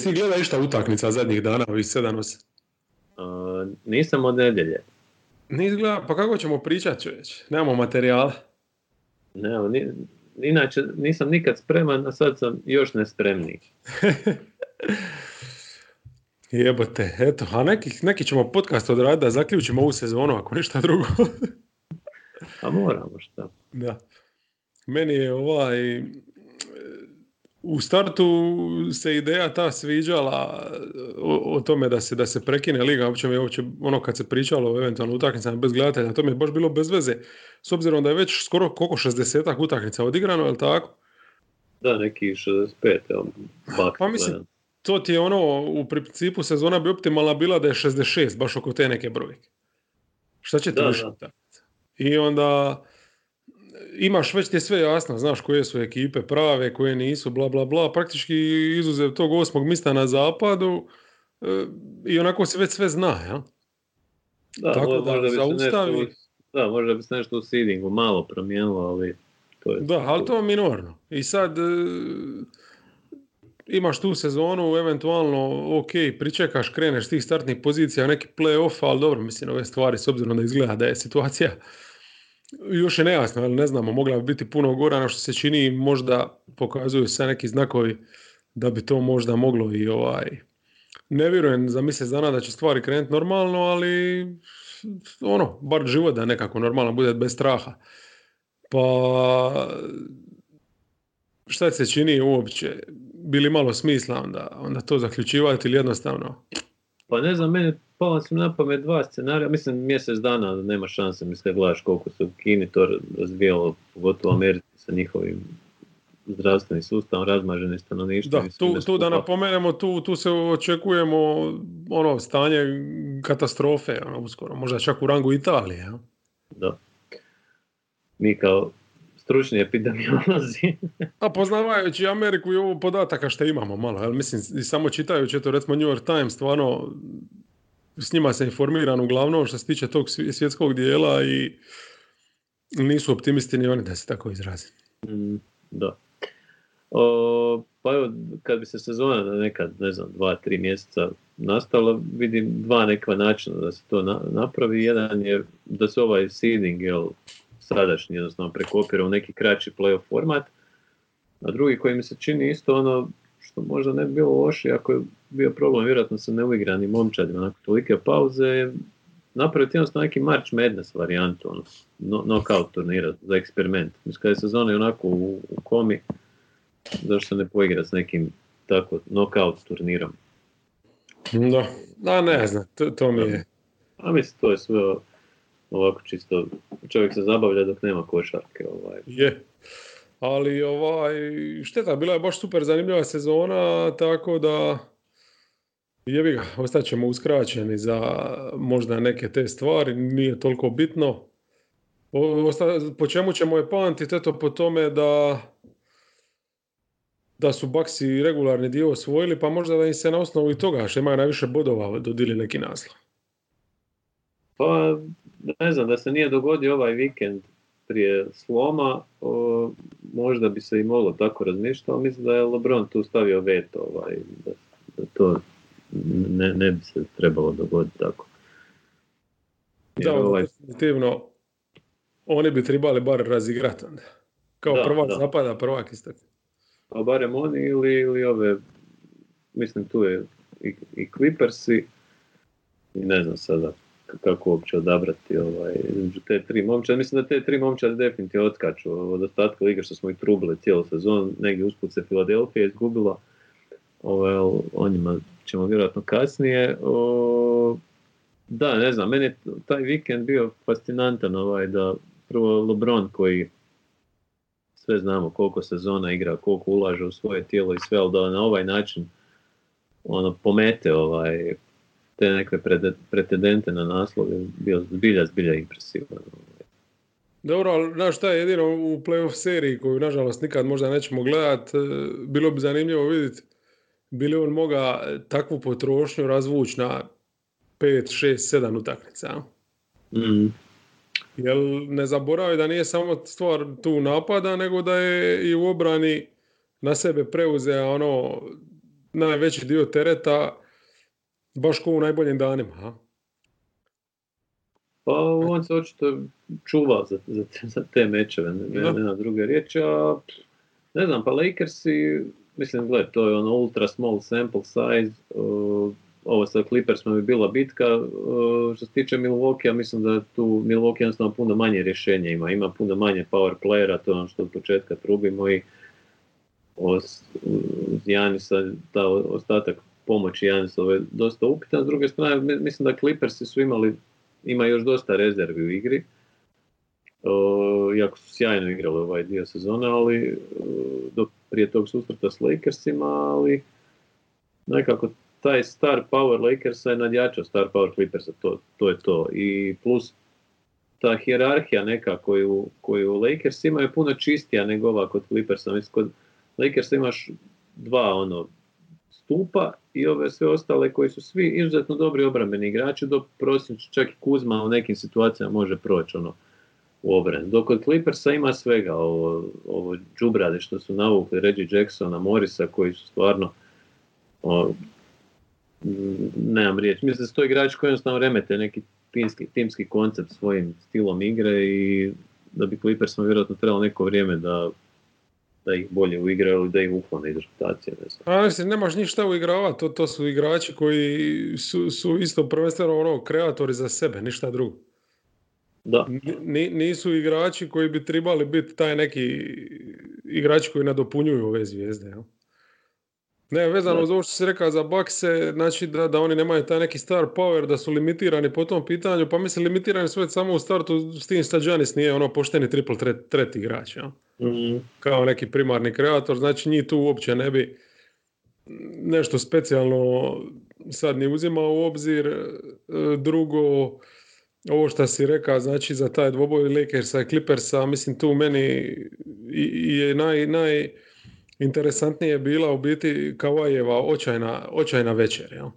jesi ti gleda išta utakmica zadnjih dana, ovih 7 Uh, nisam od nedjelje. Nis gleda, pa kako ćemo pričat čovječ? Nemamo materijala. Ne, ni, inače nisam nikad spreman, a sad sam još nespremniji. Jebote, eto, a neki, neki ćemo podcast odraditi da zaključimo ovu sezonu, ako ništa drugo. a moramo šta. Da. Meni je ovaj, u startu se ideja ta sviđala o, o, tome da se, da se prekine liga, uopće mi uopće ono kad se pričalo o eventualno utakmicama bez gledatelja, to mi je baš bilo bez veze, s obzirom da je već skoro koliko 60 utakmica odigrano, je li tako? Da, neki 65, evo, Pa mislim, to ti je ono, u principu sezona bi optimalna bila da je 66, baš oko te neke brojke. Šta će ti više I onda imaš već ti je sve jasno, znaš koje su ekipe prave, koje nisu, bla bla bla, praktički izuzev tog osmog mista na zapadu e, i onako se već sve zna, ja? Da, Tako da, možda zaustavi... Nešto, da, možda bi se nešto u seedingu malo promijenilo, ali to je... Da, ali to je minorno. I sad e, imaš tu sezonu, eventualno, ok, pričekaš, kreneš tih startnih pozicija, neki play-off, ali dobro, mislim, ove stvari, s obzirom da izgleda da je situacija još je nejasno, ali ne znamo, mogla bi biti puno gora na što se čini, možda pokazuju se neki znakovi da bi to možda moglo i ovaj... Ne vjerujem za mjesec dana da će stvari krenuti normalno, ali ono, bar život da nekako normalno bude bez straha. Pa šta se čini uopće? Bili malo smisla onda, onda to zaključivati ili jednostavno? Pa ne znam, meni palo sam na pamet dva scenarija, mislim mjesec dana nema šanse, mislim gledaš koliko se u Kini to razvijalo, pogotovo u Americi sa njihovim zdravstvenim sustavom, razmaženi stanovništvo. Da, tu, tu da napomenemo, tu, tu se očekujemo ono stanje katastrofe, ono, uskoro, možda čak u rangu Italije. Ja? Da. Mi kao stručni epidemiolozi. A poznavajući Ameriku i ovo podataka što imamo malo, jel? mislim, i samo čitajući to recimo New York Times, stvarno s njima se informiran uglavnom što se tiče tog svjetskog dijela i nisu optimisti ni oni da se tako izrazi. Mm, da. O, pa evo, kad bi se sezona nekad, ne znam, dva, tri mjeseca nastala, vidim dva neka načina da se to napravi. Jedan je da se ovaj seeding, jel, sadašnji, jednostavno prekopira u neki kraći playoff format, a drugi koji mi se čini isto ono što možda ne bi bilo loše ako je bio problem vjerojatno sa neuigranim momčadima nakon tolike pauze, napraviti jednostavno neki March Madness varijantu, ono, no, knockout turnira za eksperiment. Mislim, kada je sezona onako u, u komi, zašto se ne poigra s nekim tako knockout turnirom? Da, da ne znam, to, to mi je... A mislim, to je sve ovako čisto, čovjek se zabavlja dok nema košarke. Ovaj. Je, ali ovaj, šteta, bila je baš super zanimljiva sezona, tako da jebi ga, ostat ćemo uskraćeni za možda neke te stvari, nije toliko bitno. Po čemu ćemo je pamtiti? Eto po tome da da su Baksi regularni dio osvojili, pa možda da im se na osnovu i toga što imaju najviše bodova dodili neki naslov. Pa, ne znam, da se nije dogodio ovaj vikend prije sloma, možda bi se i moglo tako razmišljati, ali mislim da je LeBron tu stavio veto, ovaj, da, da to ne, ne bi se trebalo dogoditi tako. da, ovaj... definitivno, oni bi trebali bar razigrati onda. Kao da, prvak da. zapada, prvak istak. A barem oni ili, ili ove, mislim tu je i, i Clippersi, i ne znam sada kako uopće odabrati ovaj, te tri momčade. Mislim da te tri momčade definitivno otkaču od ostatka lige što smo ih trubili cijelu sezon. Negdje usput se Filadelfija izgubila. Ovaj, o njima ćemo vjerojatno kasnije. O, da, ne znam, meni je taj vikend bio fascinantan ovaj, da prvo LeBron koji sve znamo koliko sezona igra, koliko ulaže u svoje tijelo i sve, ali da na ovaj način ono, pomete ovaj, te neke pretendente na naslov je bio zbilja, zbilja impresivan. Dobro, ali znaš šta je jedino u playoff seriji koju nažalost nikad možda nećemo gledat, e, bilo bi zanimljivo vidjeti bili on moga takvu potrošnju razvući na 5, 6, 7 utakmica. Mm. Jel ne zaboravi da nije samo stvar tu napada, nego da je i u obrani na sebe preuzeo ono najveći dio tereta baš ko u najboljim danima. Ha? Pa on se očito čuva za, za, za te mečeve, ne, ne, na druge riječi, a ne znam, pa Lakersi, mislim, gled, to je ono ultra small sample size, uh, ovo sa Clippersima bi bila bitka, uh, što se tiče Milwaukee, mislim da tu Milwaukee jednostavno puno manje rješenja ima, ima puno manje power playera, to je ono što od početka trubimo i Janisa, ta ostatak pomoći Janisove je dosta upitan. S druge strane, mislim da Clippersi su imali, ima još dosta rezervi u igri. O, jako su sjajno igrali ovaj dio sezone, ali do prije tog susreta s Lakersima, ali nekako taj star power Lakersa je nadjačao star power Clippersa, to, to je to. I plus ta hjerarhija neka koju, koju Lakers ima je puno čistija nego ova kod Clippersa. Mislim, kod Lakersa imaš dva ono stupa i ove sve ostale koji su svi izuzetno dobri obrambeni igrači, dok prosječno čak i Kuzma u nekim situacijama može proći ono, u obrani. Dok kod Clippersa ima svega, ovo, ovo džubrade što su navukli Reggie Jacksona, Morisa koji su stvarno o, nemam riječ. Mislim da su to igrači koji jednostavno remete neki timski, timski koncept svojim stilom igre i da bi Clippersima vjerojatno trebalo neko vrijeme da da ih bolje uigraju ili da ih uklone iz reputacije. Ne A mislim, nemaš ništa uigravati, to, to su igrači koji su, su isto prvenstveno ono, kreatori za sebe, ništa drugo. Da. nisu igrači koji bi trebali biti taj neki igrači koji nadopunjuju ove zvijezde. Jel? Ne, vezano za ovo što si rekao za bakse, znači da, da oni nemaju taj neki star power, da su limitirani po tom pitanju, pa mislim limitirani su već samo u startu, s tim Stađanis nije ono pošteni triple threat, threat igrač, ja? mm kao neki primarni kreator, znači njih tu uopće ne bi nešto specijalno sad ni uzimao u obzir. E, drugo, ovo što si rekao, znači za taj dvoboj Lakersa i Clippersa, mislim tu meni je naj, naj interesantnije bila u biti Kavajeva očajna, očajna večer. Ja?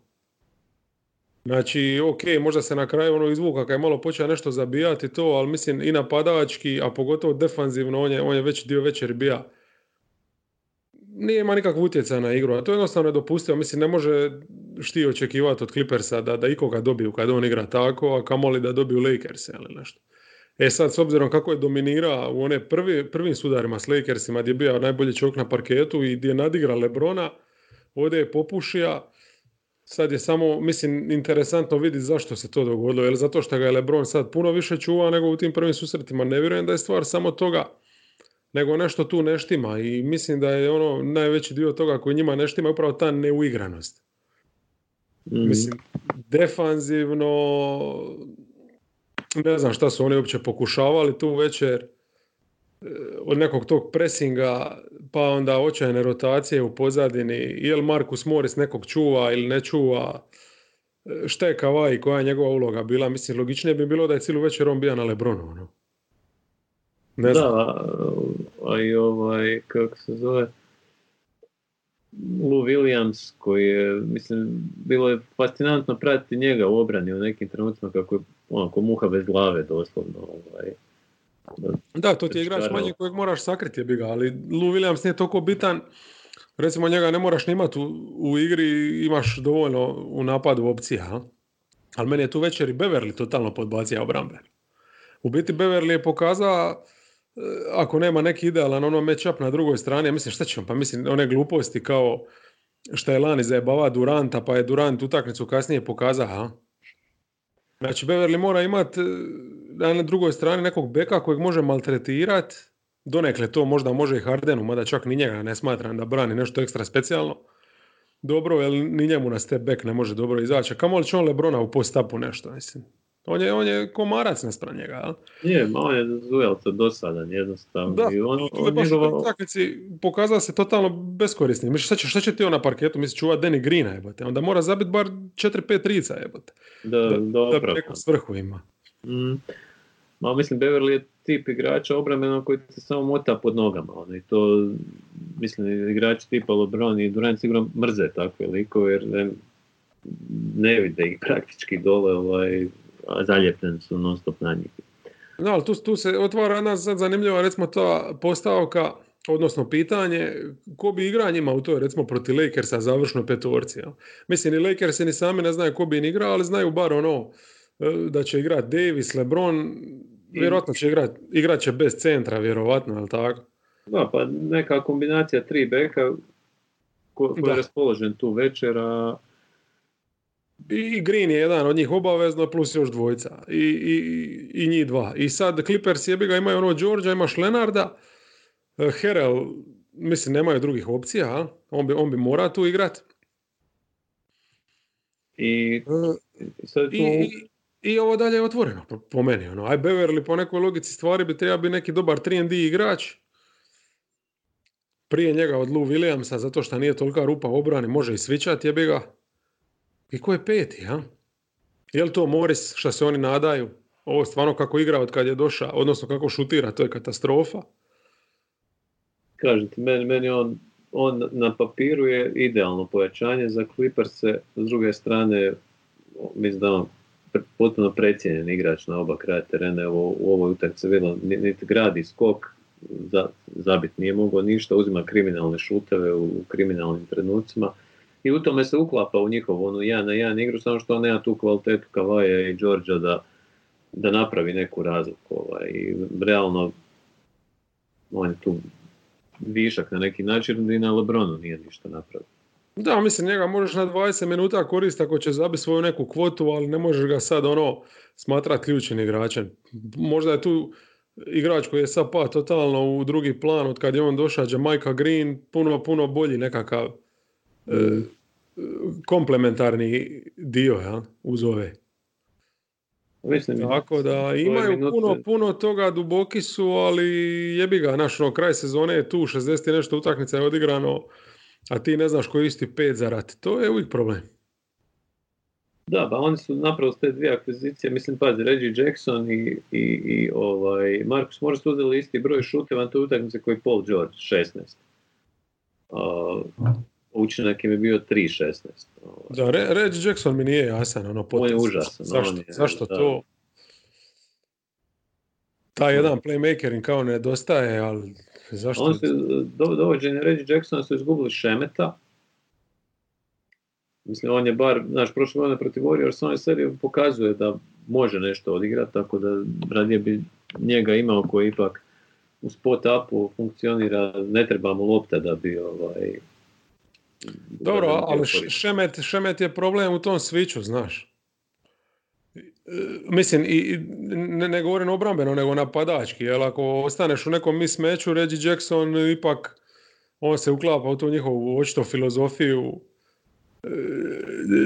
Znači, ok, možda se na kraju ono izvuka kad je malo počeo nešto zabijati to, ali mislim i napadački, a pogotovo defanzivno, on je, on je već dio večeri bija. Nije ima nikakvog utjecaja na igru, a to je jednostavno nedopustio. Mislim, ne može šti očekivati od Clippersa da, da ikoga dobiju kad on igra tako, a kamoli da dobiju Lakers ili nešto. E sad, s obzirom kako je dominira u one prvi, prvim sudarima s Lakersima gdje je bio najbolji čovjek na parketu i gdje je nadigra Lebrona, ovdje je popušija. Sad je samo, mislim, interesantno vidjeti zašto se to dogodilo. Jer zato što ga je Lebron sad puno više čuva nego u tim prvim susretima. Ne vjerujem da je stvar samo toga, nego nešto tu neštima. I mislim da je ono najveći dio toga koji njima neštima upravo ta neuigranost. mm Mislim, defanzivno, ne znam šta su oni uopće pokušavali tu večer e, od nekog tog presinga pa onda očajne rotacije u pozadini je li Markus Morris nekog čuva ili ne čuva e, šta je Kavaj koja je njegova uloga bila mislim logičnije bi bilo da je cijelu večer on bio na Lebronu ono. ne znam. da a i ovaj kako se zove Lou Williams koji je, mislim, bilo je fascinantno pratiti njega u obrani u nekim trenucima kako je ono, ko muha bez glave doslovno. Ovaj, da, to ti je igrač manje kojeg moraš sakriti je biga, ali Lou Williams nije toliko bitan, recimo njega ne moraš nimati u, u igri, imaš dovoljno u napadu opcija, ali meni je tu večer i Beverly totalno podbacija obrambe. U biti Beverly je pokazao E, ako nema neki idealan ono matchup na drugoj strani, ja mislim šta ćemo, pa mislim one gluposti kao šta je lani zajebava Duranta, pa je Durant utakmicu kasnije pokazao, ha? Znači Beverly mora imati e, na drugoj strani nekog beka kojeg može maltretirati, donekle to možda može i Hardenu, mada čak ni njega ne smatram da brani nešto ekstra specijalno. Dobro, jer ni njemu na step back ne može dobro izaći. Kamo li će on Lebrona u post-upu nešto, mislim. On je, on je komarac naspram njega, jel? Nije, on je Zuelca dosadan jednostavno. Da, I on, on, on njegova... pokazao se totalno beskorisni. Misliš, šta će, šta će ti on na parketu? Misliš, čuva Danny Greena, jebate. Onda mora zabiti bar 4-5 trica, jebate. Da, da, dobro. Da neku svrhu ima. Mm. Ma, mislim, Beverly je tip igrača obrambeno koji se samo mota pod nogama. Ono, I to, mislim, igrači tipa LeBron i Durant sigurno mrze takve likove, jer ne, ne vide ih praktički dole ovaj, zaljepljeni su non stop na njih. No, ali tu, tu se otvara jedna zanimljiva recimo ta postavka odnosno pitanje ko bi igra njima u toj recimo protiv Lakersa završnoj petorci. Ja. Mislim, ni Lakersi ni sami ne znaju ko bi im igrao, ali znaju bar ono e, da će igrati Davis, LeBron, vjerojatno će igrati, igrat će bez centra, vjerojatno, jel tako? Da, pa neka kombinacija tri beka ko, ko je raspoložen tu večera. I Green je jedan od njih obavezno, plus još dvojica. I, i, i njih dva. I sad Clippers jebi ga imaju ono Georgia, imaš Lenarda, e, Herel, mislim nemaju drugih opcija, on bi, on bi morao tu igrat. I, e, sad tu... I, i, ovo dalje je otvoreno po, po meni. Ono. Aj Beverly po nekoj logici stvari bi trebao biti neki dobar 3D igrač prije njega od Lou Williamsa zato što nije tolika rupa u obrani, može i svičat jebi ga. I ko je peti, ha? Je li to Morris što se oni nadaju? Ovo stvarno kako igra od kad je došao, odnosno kako šutira, to je katastrofa. Kažete, meni, meni on, on na papiru je idealno pojačanje za Clippers-e, s druge strane, mislim da on potpuno precijenjen igrač na oba kraja terena, u, u ovoj utakmici vidjelo, niti gradi skok, za, zabit nije mogao ništa, uzima kriminalne šuteve u, kriminalnim trenucima i u tome se uklapa u njihovu onu jedan na jedan igru, samo što on nema tu kvalitetu Kavaja i Đorđa da, da napravi neku razliku. Ovaj. I realno on je tu višak na neki način i na Lebronu nije ništa napravio. Da, mislim, njega možeš na 20 minuta koristiti ako će zabiti svoju neku kvotu, ali ne možeš ga sad ono smatrati ključnim igračem. Možda je tu igrač koji je sad pa totalno u drugi plan od kad je on došao, Jamaica Green, puno, puno bolji nekakav. Komplementarni dio ja, uz ove. Mislim, Tako da imaju puno, puno toga, duboki su, ali jebi ga, naš ono, kraj sezone je tu, 60 i nešto utakmica je odigrano, a ti ne znaš koji isti pet za rat. To je uvijek problem. Da, pa oni su napravo te dvije akvizicije, mislim, pazi, Reggie Jackson i, i, i ovaj, Marcus Morris su uzeli isti broj šuteva na toj utakmici koji Paul George, 16. Uh, učinak im je bio 3-16. Ovaj. Da, Re, Reggie Jackson mi nije jasan, ono On je užasan. Zašto, je, zašto to? Taj jedan playmaker im kao nedostaje, ali zašto? On se, do, dovođenje Reggie Jacksona su izgubili Šemeta, Mislim, on je bar, znaš, prošle godine protiv Warriors, on je sebi pokazuje da može nešto odigrati, tako da radije bi njega imao koji ipak u spot upu funkcionira, ne treba mu lopta da bi ovaj... Dobro, ali šemet, šemet je problem u tom sviću, znaš. E, mislim, i, ne, ne govorim obrambeno, nego napadački, jer ako ostaneš u nekom mismeću, Reggie Jackson ipak, on se uklapa u tu njihovu očito filozofiju,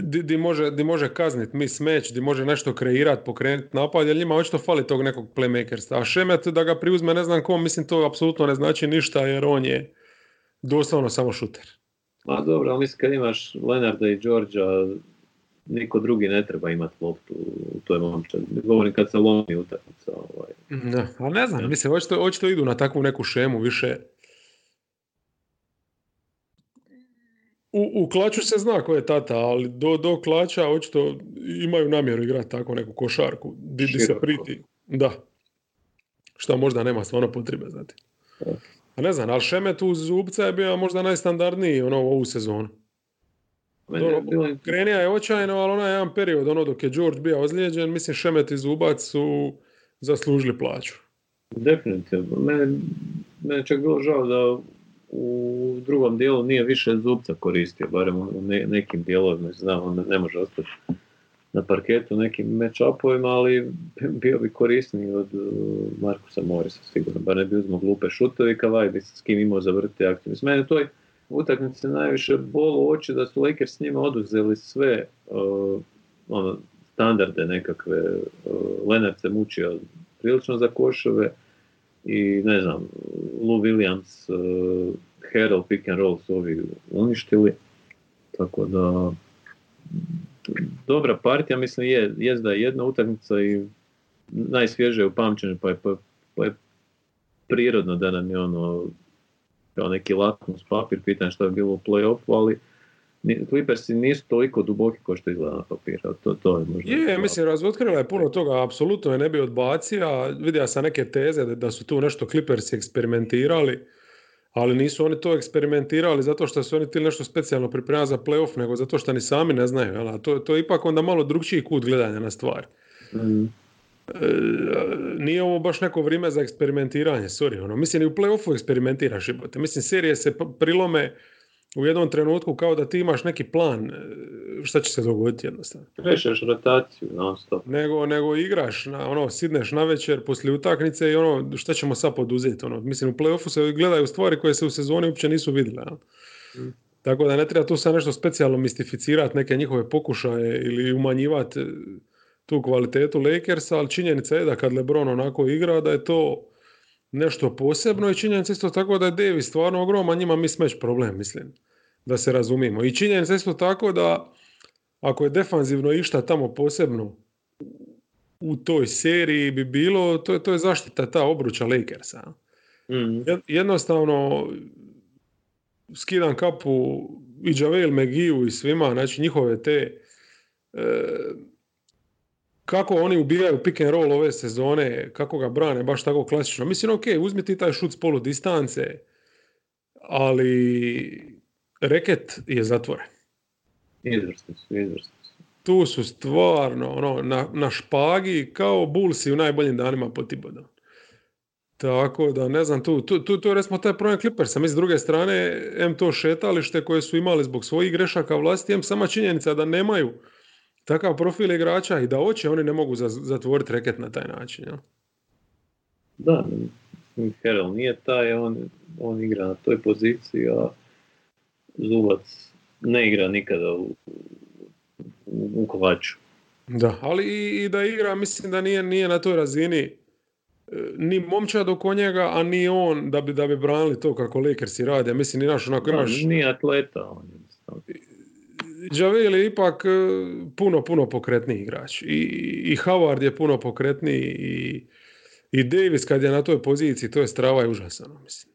di, di, može, di može kazniti mis meč, di može nešto kreirati, pokrenuti napad, jer njima očito fali tog nekog playmakerstva. A Šemet da ga priuzme ne znam kom, mislim to apsolutno ne znači ništa jer on je doslovno samo šuter. Ma dobro, ali mislim kad imaš Lenarda i Đorđa, niko drugi ne treba imati loptu u toj momčadi. Govorim kad se lomi utakmica. Ovaj. Da, ali ne znam, mislim, očito, očito idu na takvu neku šemu više u, u klaču se zna ko je tata, ali do, do klača očito imaju namjeru igrati tako neku košarku. Di, di se priti. Da. Što možda nema stvarno potrebe, znati. A ne znam, ali Šemet uz Zubca je bio možda najstandardniji ono, ovu sezonu. Ono, krenija je očajno, ali onaj jedan period, ono dok je George bio ozlijeđen, mislim Šemet i Zubac su zaslužili plaću. Definitivno. Mene, mene čak bilo žao da u drugom dijelu nije više zubca koristio, barem u nekim dijelovima, znam, on ne može ostati na parketu nekim match-upovima, ali bio bi korisniji od uh, Markusa Morisa sigurno, bar ne bi uzmao glupe šutovi, Kavaj bi s kim imao zavrti aktivno. S mene toj utakmici najviše bolo oči da su Lakers s njima oduzeli sve uh, ono, standarde nekakve. Uh, Lenart se mučio prilično za košove, i ne znam, Lou Williams, uh, Harold Pick and Roll su ovi uništili, tako da dobra partija, mislim je, jest da je jedna utakmica i najsvježije u pamćenju, pa je, pa, pa je prirodno da nam je ono kao neki lakmus papir, pitanje što je bilo u play-offu, ali Clippersi nisu toliko duboki kao što izgleda na papiru. To, to je možda... Je, mislim, razotkrila je puno toga, apsolutno je ne bi odbacio. Vidio sam neke teze da, da su tu nešto Clippersi eksperimentirali, ali nisu oni to eksperimentirali zato što su oni ti nešto specijalno pripremali za playoff, nego zato što ni sami ne znaju. Jel? A to, to je ipak onda malo drugčiji kut gledanja na stvar. Mm. E, nije ovo baš neko vrijeme za eksperimentiranje, sorry. Ono. Mislim, i u playoffu eksperimentiraš jebote. Mislim, serije se prilome u jednom trenutku kao da ti imaš neki plan e, šta će se dogoditi jednostavno. Krešeš rotaciju non stop. Nego, nego igraš, na, ono, sidneš na večer poslije utakmice i ono, šta ćemo sad poduzeti. Ono. Mislim, u playoffu se gledaju stvari koje se u sezoni uopće nisu vidjele. Mm. Tako da ne treba tu sad nešto specijalno mistificirati, neke njihove pokušaje ili umanjivati e, tu kvalitetu Lakersa, ali činjenica je da kad LeBron onako igra, da je to nešto posebno i činjenica isto tako da je Davis stvarno ogroman, njima mi smeć problem, mislim, da se razumimo. I činjenica isto tako da ako je defanzivno išta tamo posebno u toj seriji bi bilo, to je, to je zaštita ta obruča Lakersa. Mm. Jednostavno, skidam kapu i Javel Megiju i svima, znači njihove te e, kako oni ubijaju pick and roll ove sezone, kako ga brane, baš tako klasično. Mislim, ok, uzmi ti taj šut s polu distance, ali reket je zatvoren. Izvrsni su, izvrsni. Tu su stvarno ono, na, na špagi kao bulsi u najboljim danima po Tibodom. Tako da, ne znam, tu, tu, tu, tu je recimo taj problem Clippersa. Mi s druge strane, M to šetalište koje su imali zbog svojih grešaka vlasti, M sama činjenica da nemaju takav profil igrača i da hoće, oni ne mogu zatvoriti reket na taj način. Ja? Da, Herel nije taj, on, on igra na toj poziciji, a Zubac ne igra nikada u, u, u kovaču. Da, ali i, i da igra, mislim da nije, nije na toj razini e, ni momčad oko njega, a ni on da bi, da bi branili to kako Lakersi rade. Mislim, ni naš onako imaš... Nije atleta on. Javel je ipak e, puno, puno pokretniji igrač. I, i Howard je puno pokretniji i, i Davis kad je na toj poziciji, to je strava i užasano, mislim.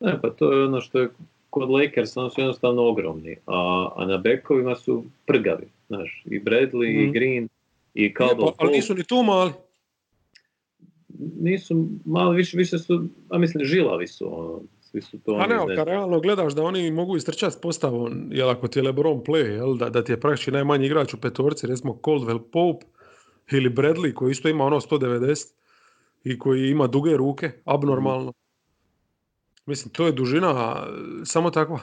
Ne, pa to je ono što je kod Lakers, oni su jednostavno ogromni, a, a na bekovima su prgavi, znaš, i Bradley, mm. i mhm. Green, i Caldwell. Pa, ali nisu ni tu mali. Nisu mali, više, više su, a mislim, žilavi su, ono, svi su to... A ne, ali kad realno gledaš da oni mogu istrčati s postavom, jel ako ti je LeBron play, jel, da, da ti je praktički najmanji igrač u petorci, recimo Coldwell Pope ili Bradley koji isto ima ono 190 i koji ima duge ruke, abnormalno. Mislim, to je dužina samo takva.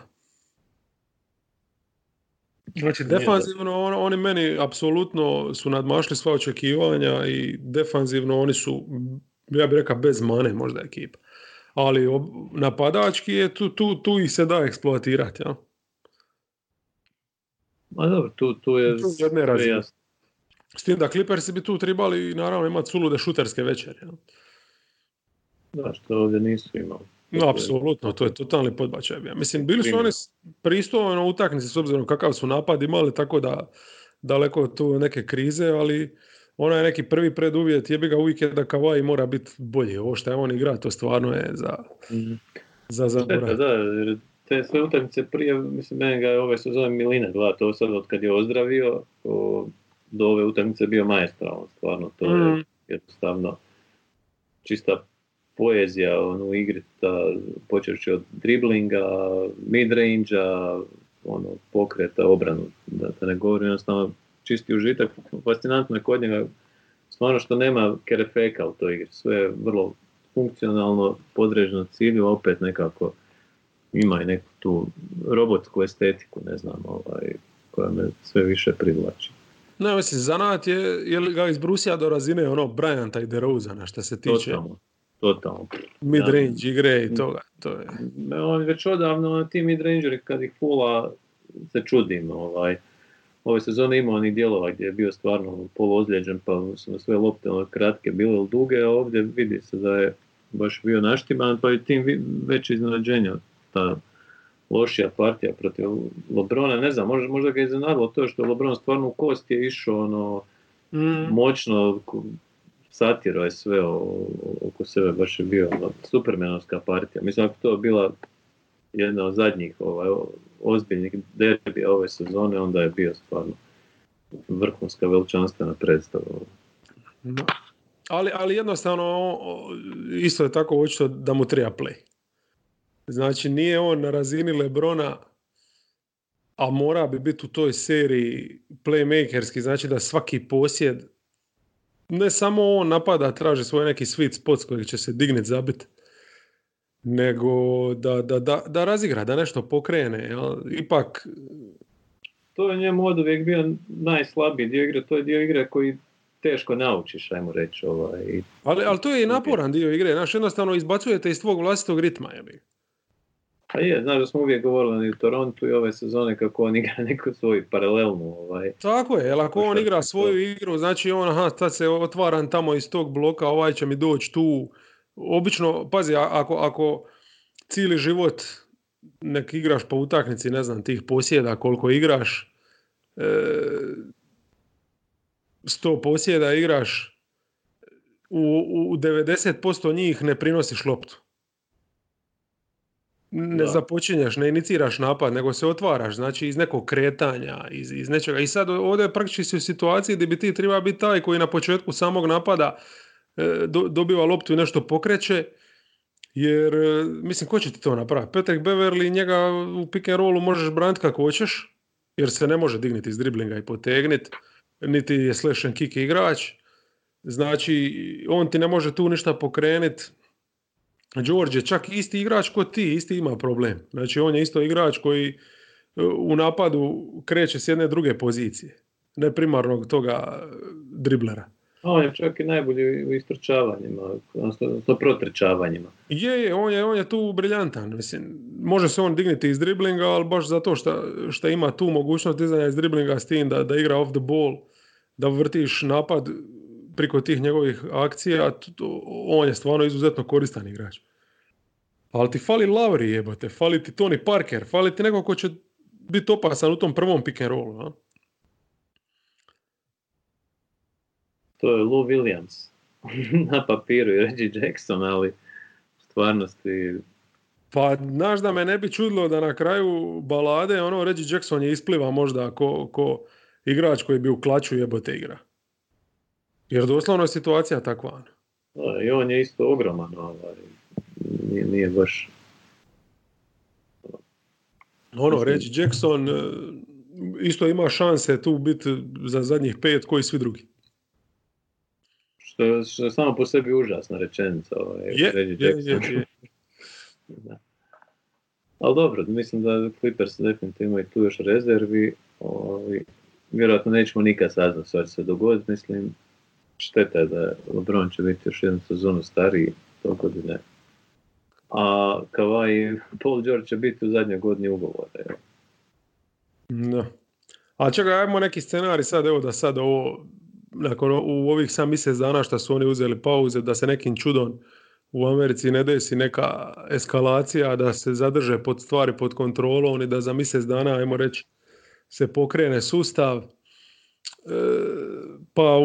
Znači, defanzivno on, oni meni apsolutno su nadmašli sva očekivanja i defanzivno oni su, ja bih rekao, bez mane možda ekipa ali napadački je tu, tu, tu ih se da eksploatirati. Ja? Ma dobro, tu, tu je tu jedne razine. S tim da Clippersi bi tu trebali naravno imati sulude šuterske večere. Ja? Da, što ovdje nisu imali. No, apsolutno, to je totalni podbačaj. Ja. Mislim, bili su oni pristojno utaknici s obzirom kakav su napad imali, tako da daleko tu neke krize, ali onaj neki prvi preduvjet je bi ga uvijek je da Kawhi mora biti bolji. Ovo što je on igra, to stvarno je za, mm. za zaborav. Da, jer te sve utakmice prije, mislim, meni ga je ove sezone Milina gleda, to sad od kad je ozdravio, o, do ove utakmice bio majestralan, stvarno, to mm. je jednostavno čista poezija on, u igri, ta, počevši od driblinga, midrange ono, pokreta, obranu, da, da ne govorim, jednostavno čisti užitak. Fascinantno je kod njega stvarno što nema kerefeka u toj igri. Sve je vrlo funkcionalno, podreženo cilju, opet nekako ima i neku tu robotsku estetiku, ne znam, ovaj, koja me sve više privlači. Ne, mislim, zanat je, je li ga izbrusija do razine ono Bryanta i DeRozana što se tiče totalno, totalno. mid-range igre i toga. To je. On već odavno ti mid-rangeri kad ih fula se čudim, ovaj, ove sezone imao onih dijelova gdje je bio stvarno poluozljeđen pa su sve lopte ono kratke bile ili duge, a ovdje vidi se da je baš bio naštiman, pa i tim veće iznenađenja ta lošija partija protiv Lebrona, ne znam, možda, možda ga je iznenadilo to što Lebron stvarno u kost je išao ono, mm. moćno satiro je sve oko sebe, baš je bio ono, supermenovska partija. Mislim, ako to bila jedna od zadnjih ovaj, ozbiljnih derbija ove sezone, onda je bio stvarno vrhunska veličanstvena predstava. Ali, ali jednostavno isto je tako očito da mu treba play. Znači nije on na razini Lebrona, a mora bi biti u toj seriji playmakerski, znači da svaki posjed, ne samo on napada, traži svoj neki sweet spot s kojeg će se dignit zabit, nego da, da, da, da razigra, da nešto pokrene. Jel? Ipak To je njemu od uvijek bio najslabiji dio igre, to je dio igre koji teško naučiš, ajmo reći. Ovaj. Ali, ali to je i naporan dio igre, znaš, jednostavno izbacujete iz tvog vlastitog ritma, jebi. Pa je, znaš da smo uvijek govorili u Torontu i ove sezone kako on igra neku svoju paralelnu. Ovaj. Tako je, jer ako on igra svoju igru, znači on, aha, sad se otvaram tamo iz tog bloka, ovaj će mi doći tu. Obično, pazi, ako, ako cijeli život nek igraš po utakmici, ne znam, tih posjeda koliko igraš, e, 100 posjeda igraš, u, u 90% njih ne prinosiš loptu. Ne Da. započinjaš, ne iniciraš napad, nego se otvaraš, znači iz nekog kretanja, iz, iz nečega. I sad ovdje praktički si u situaciji gdje bi ti treba biti taj koji na početku samog napada do- dobiva loptu i nešto pokreće, jer, e, mislim, ko će ti to napraviti? Patrick Beverly, njega u pick and rollu možeš braniti kako hoćeš, jer se ne može digniti iz driblinga i potegniti, niti je slash and kick igrač. Znači, on ti ne može tu ništa pokrenuti. George je čak isti igrač ko ti, isti ima problem. Znači, on je isto igrač koji e, u napadu kreće s jedne druge pozicije. Ne primarnog toga e, driblera. On je čak i najbolji u istrčavanjima, odnosno protrčavanjima. Je, je, on je, on je tu briljantan. Mislim, može se on digniti iz driblinga, ali baš zato što ima tu mogućnost dizanja iz driblinga s tim da, da igra off the ball, da vrtiš napad priko tih njegovih akcija, on je stvarno izuzetno koristan igrač. Ali ti fali Lauri jebote, fali ti Tony Parker, fali ti neko ko će biti opasan u tom prvom pick and rollu. To je Lou Williams na papiru i Reggie Jackson, ali u stvarnosti Pa, znaš da me ne bi čudilo da na kraju balade, ono, Reggie Jackson je ispliva možda ko, ko igrač koji bi u klaču jebote igra. Jer doslovno je situacija takva. ono. da, i on je isto ogroman, ovaj, nije, nije baš Ono, Reggie Jackson e, isto ima šanse tu biti za zadnjih pet koji svi drugi. Što, je- što samo po sebi užasna rečenica. Ovaj, Je, je, je, je. Da. Ali dobro, mislim da Clippers definitivno imaju tu još rezervi. Ovaj, vjerojatno nećemo nikad saznati što će se dogoditi. Mislim, šteta je da LeBron će biti još jednu sezonu stariji to godine. A Kawhi Paul George će biti u zadnjoj godini ugovora. Da. A čekaj, ajmo neki scenarij sad, evo da sad ovo, nakon u ovih sam mjesec dana što su oni uzeli pauze, da se nekim čudom u Americi ne desi neka eskalacija, da se zadrže pod stvari pod kontrolom i da za mjesec dana, ajmo reći, se pokrene sustav, e, pa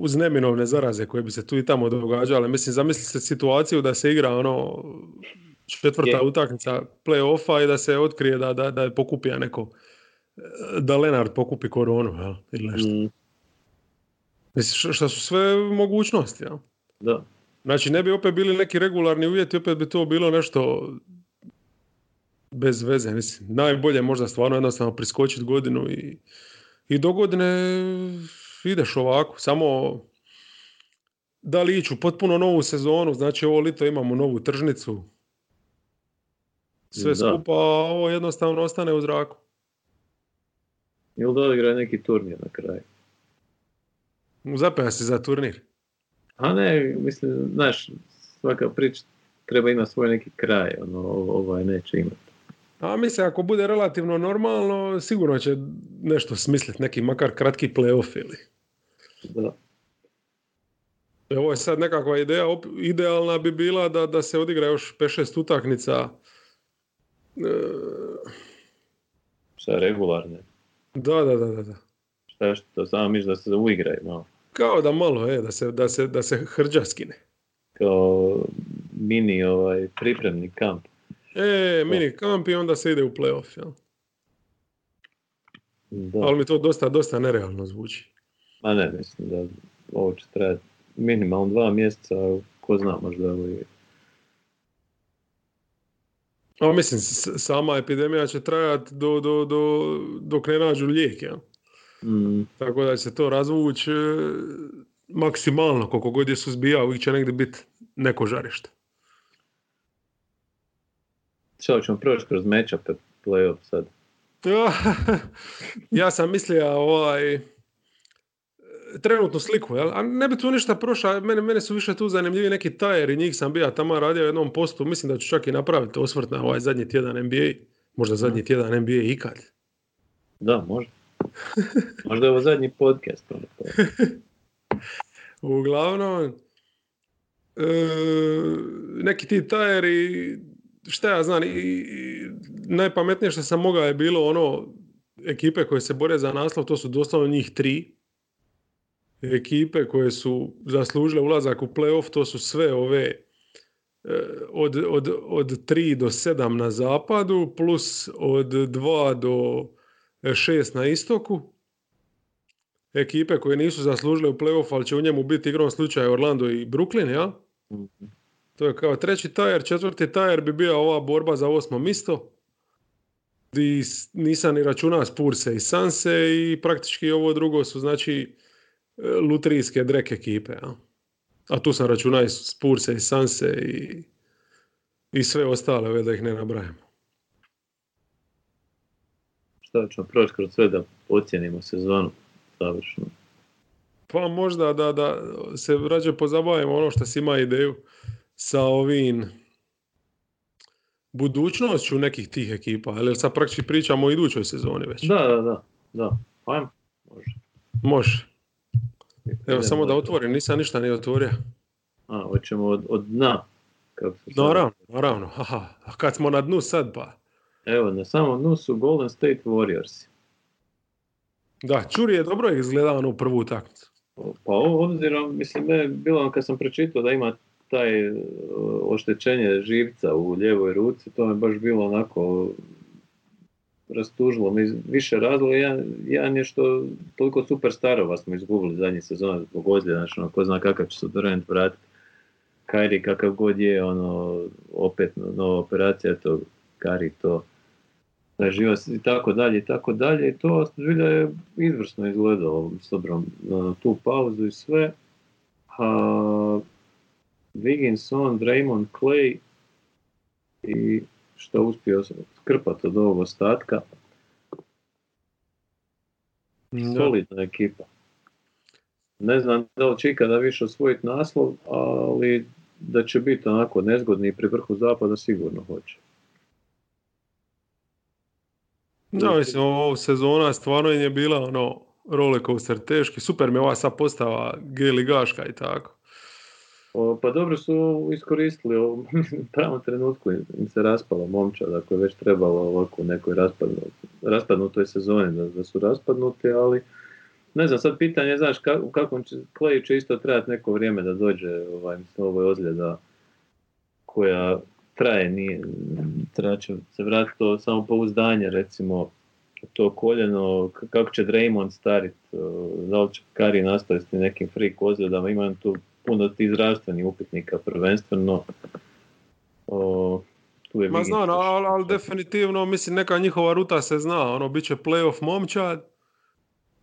uz neminovne zaraze koje bi se tu i tamo događale. Mislim, zamislite situaciju da se igra ono četvrta Je. utakmica play-offa i da se otkrije da, da, da je pokupija neko da Lenard pokupi koronu jel? ili nešto. Mm, Mislim, što, su sve mogućnosti. Jel? da. Znači, ne bi opet bili neki regularni uvjeti, opet bi to bilo nešto bez veze. Mislim, najbolje je možda stvarno jednostavno priskočiti godinu i, i do godine ideš ovako. Samo da li ići u potpuno novu sezonu, znači ovo lito imamo novu tržnicu, sve Da. skupa, a ovo jednostavno ostane u zraku. Ili da odigra neki turnir na kraju. Zapaja se za turnir. A ne, mislim, znaš, svaka priča treba imati svoj neki kraj, ono, ovaj neće imati. A mislim, ako bude relativno normalno, sigurno će nešto smisliti, neki makar kratki playoff ili. Da. Ovo je sad nekakva ideja, op- idealna bi bila da, da se odigra još 5-6 utakmica. E, Šta regularne? da, da, da, da, da. Šta što to samo misliš da se uigraju malo. Kao da malo, e, da se, da se, da se hrđa skine. Kao mini ovaj pripremni kamp. E, mini kamp i onda se ide u playoff, jel? Da. Ali mi to dosta, dosta nerealno zvuči. Ma ne, mislim da ovo će trajati minimalno dva mjeseca, ko zna možda ovaj A mislim, sama epidemija će trajati do, do, do, dok ne nađu lijek, ja? Mm. Tako da će se to razvući e, maksimalno, koliko god je suzbija, uvijek će negdje biti neko žarište. Što ćemo proći kroz matchup playoff sad? ja sam mislio ovaj, trenutnu sliku, jel? a ne bi tu ništa prošao, mene, mene su više tu zanimljivi neki tajeri, njih sam bio tamo radio u jednom postu, mislim da ću čak i napraviti osvrt na ovaj zadnji tjedan NBA, možda zadnji tjedan NBA ikad. Da, možda. možda je ovo zadnji podcast. Ono, Uglavnom, e, neki ti tajeri, šta ja znam, i, najpametnije što sam mogao je bilo ono, ekipe koje se bore za naslov, to su doslovno njih tri, ekipe koje su zaslužile ulazak u playoff, to su sve ove e, od, od, od 3 do 7 na zapadu, plus od 2 do 6 na istoku. Ekipe koje nisu zaslužile u playoff, ali će u njemu biti igrom slučaja Orlando i Brooklyn, ja? To je kao treći tajer, četvrti tajer bi bio ova borba za osmo misto. Di nisam ni računao Spurse i Sanse i praktički ovo drugo su znači lutrijske drek ekipe. Ja? A tu sam računao i Spurse i Sanse i, i sve ostale, da ih ne nabrajamo. Šta ćemo proći kroz sve da ocijenimo sezonu završno? Pa možda da, da se rađe pozabavimo ono što si ima ideju sa ovim budućnošću nekih tih ekipa, ali sad praktički pričamo o idućoj sezoni već. Da, da, da, da. Ajmo, može. Može. Evo, samo da otvorim, nisam ništa ni otvorio. A, hoćemo od, od dna. Kako se naravno, naravno. Aha, a kad smo na dnu sad pa? Evo, na samom dnu su Golden State Warriors. Da, Čuri je dobro izgledao ono prvu utakmicu. Pa obzirom, mislim, ne, bilo kad sam pročitao da ima taj oštećenje živca u ljevoj ruci, to mi baš bilo onako rastužilo mi više razloga. Jedan, jedan je što toliko super starova smo izgubili zadnji sezon zbog ozljeda, znači ono, ko zna kakav će se Durant vratiti. Kairi kakav god je, ono, opet nova operacija, to Kari to preživio i tako dalje i tako dalje. I to zbilja je izvrsno izgledalo s obzirom na tu pauzu i sve. A, Wigginson, Draymond, Clay i što uspio skrpati od ovog ostatka. Solidna ekipa. Ne znam da li će ikada više osvojiti naslov, ali da će biti onako nezgodni pri vrhu zapada sigurno hoće. Da, mislim, ovo sezona stvarno je bila ono rollercoaster teški. Super mi je ova sad postava G-ligaška i tako pa dobro su iskoristili u pravom trenutku im se raspalo momča, dakle već trebalo ovako nekoj raspadnutoj sezoni da, da su raspadnuti, ali ne znam, sad pitanje, znaš, u kakvom će, Clay će isto trebati neko vrijeme da dođe, ovaj, mislim, ovo je ozljeda koja traje, nije, treba će se vratiti to samo pouzdanje, recimo, to koljeno, kako će Draymond stariti, da li će Kari nastaviti nekim freak ozljedama, imam tu puno tih zdravstvenih upitnika prvenstveno. O, tu je Ma znam, ali, ali definitivno, mislim, neka njihova ruta se zna, ono, bit će playoff momčad,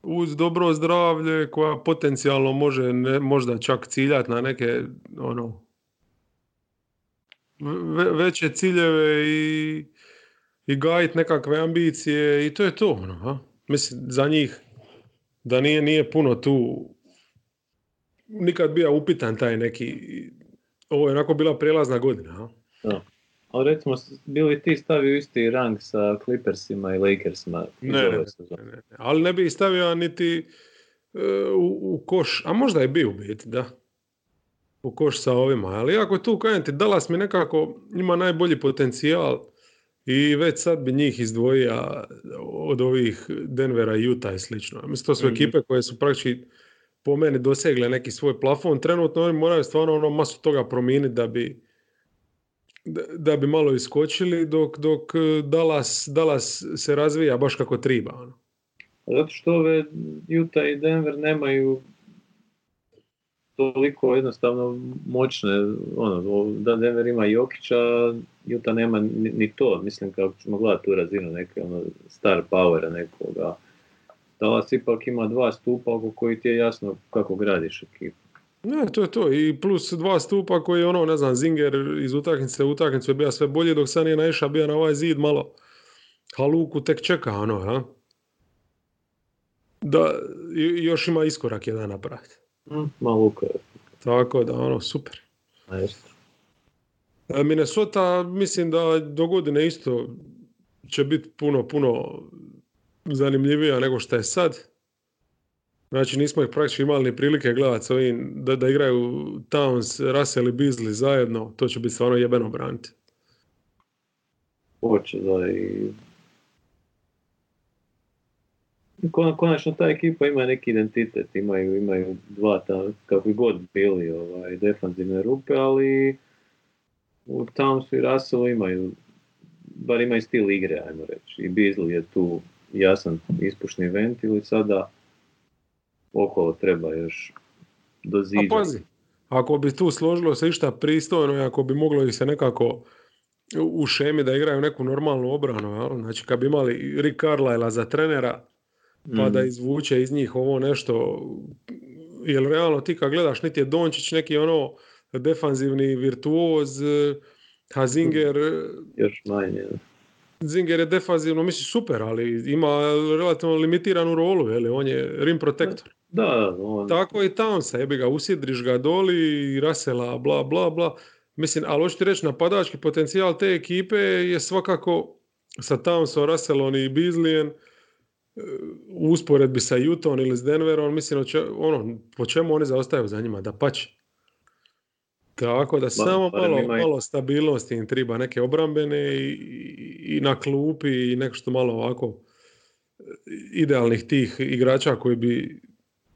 uz dobro zdravlje koja potencijalno može ne, možda čak ciljati na neke ono veće ciljeve i, i gajit nekakve ambicije i to je to. Ono, ha? Mislim, za njih da nije, nije puno tu nikad bio upitan taj neki, ovo je onako bila prijelazna godina. Da. Ali recimo, bili ti stavio isti rang sa Clippersima i Lakersima? Ne, ne, ne, ne, ali ne bi stavio niti uh, u, u, koš, a možda je bio u biti, da. U koš sa ovima, ali ako tu kajem ti, Dallas mi nekako ima najbolji potencijal i već sad bi njih izdvojio od ovih Denvera, Utah i slično. Mislim, to su mm-hmm. ekipe koje su praktički po meni dosegle neki svoj plafon. Trenutno oni moraju stvarno ono masu toga promijeniti da bi da, bi malo iskočili dok, dok e, Dallas, Dallas se razvija baš kako triba. Ono. Zato što ove Utah i Denver nemaju toliko jednostavno moćne, ono, da Denver ima Jokića, Juta nema ni, to, mislim kako ćemo gledati tu razinu neke, ono, star powera nekoga. Dallas ipak ima dva stupa oko koji ti je jasno kako gradiš ekipu. Ne, to je to. I plus dva stupa koji je ono, ne znam, Zinger iz utakmice u utakmicu je bio sve bolji dok sad nije naišao bio na ovaj zid malo. Haluku tek čeka ono, ha? Da, još ima iskorak jedan napraviti. Mm, malo Tako da, ono, super. E, Minnesota, mislim da do godine isto će biti puno, puno zanimljivija nego što je sad. Znači nismo ih praktički imali ni prilike gledati s ovim da, da igraju Towns, Russell i Beasley zajedno. To će biti stvarno jebeno braniti. Hoće da i konačno ta ekipa ima neki identitet, imaju, imaju dva tam, kako god bili ovaj, defanzivne rupe, ali u Townsu i Russellu imaju, bar imaju stil igre, ajmo reći. I Beasley je tu jasan ispušni ventil i sada okolo treba još doziđati. A pazi, ako bi tu složilo se išta pristojno i ako bi moglo ih se nekako u šemi da igraju neku normalnu obranu, znači kad bi imali Rick Carlisle za trenera, pa da mm. izvuče iz njih ovo nešto, jer realno ti kad gledaš niti je Dončić neki ono defanzivni virtuoz, Hazinger... Još manje. Zinger je defanzivno, misli super, ali ima relativno limitiranu rolu, jel? on je rim protektor. Da, on... Tako i Townsa, jebi ga, usidriš ga doli, Rasela, bla, bla, bla. Mislim, ali hoću ti reći, napadački potencijal te ekipe je svakako sa Townsom, Russellom i Beasleyen u usporedbi sa Utahom ili s Denverom, mislim, ono, po čemu oni zaostaju za njima, da pače. Tako da samo malo, malo stabilnosti im treba, neke obrambene i, i na klupi i nešto malo ovako idealnih tih igrača koji bi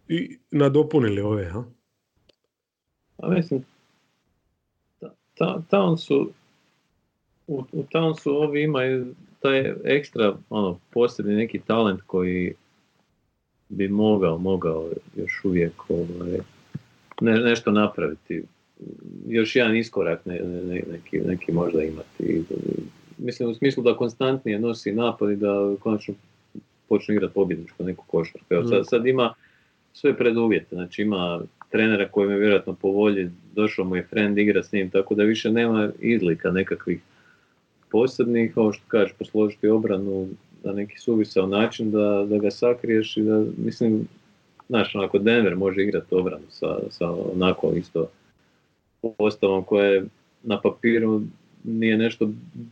i nadopunili ove. Ha? A mislim, ta, su u, u Townsu ovi imaju taj ekstra, ono, posebni neki talent koji bi mogao, mogao još uvijek ovaj, ne, nešto napraviti. Još jedan iskorak ne, ne, neki, neki možda imati. Mislim u smislu da konstantnije nosi napad i da konačno počne igrati pobjedničku neku košarku. Evo, sad, mm. sad ima sve preduvjete, znači ima trenera koji me vjerojatno po volji, došao mu je friend igra s njim, tako da više nema izlika nekakvih posebnih, kao što kažeš, posložiti obranu na neki suvisao način da, da ga sakriješ i da, mislim, znaš, onako Denver može igrati obranu sa, sa onako isto postavom koja je na papiru nije nešto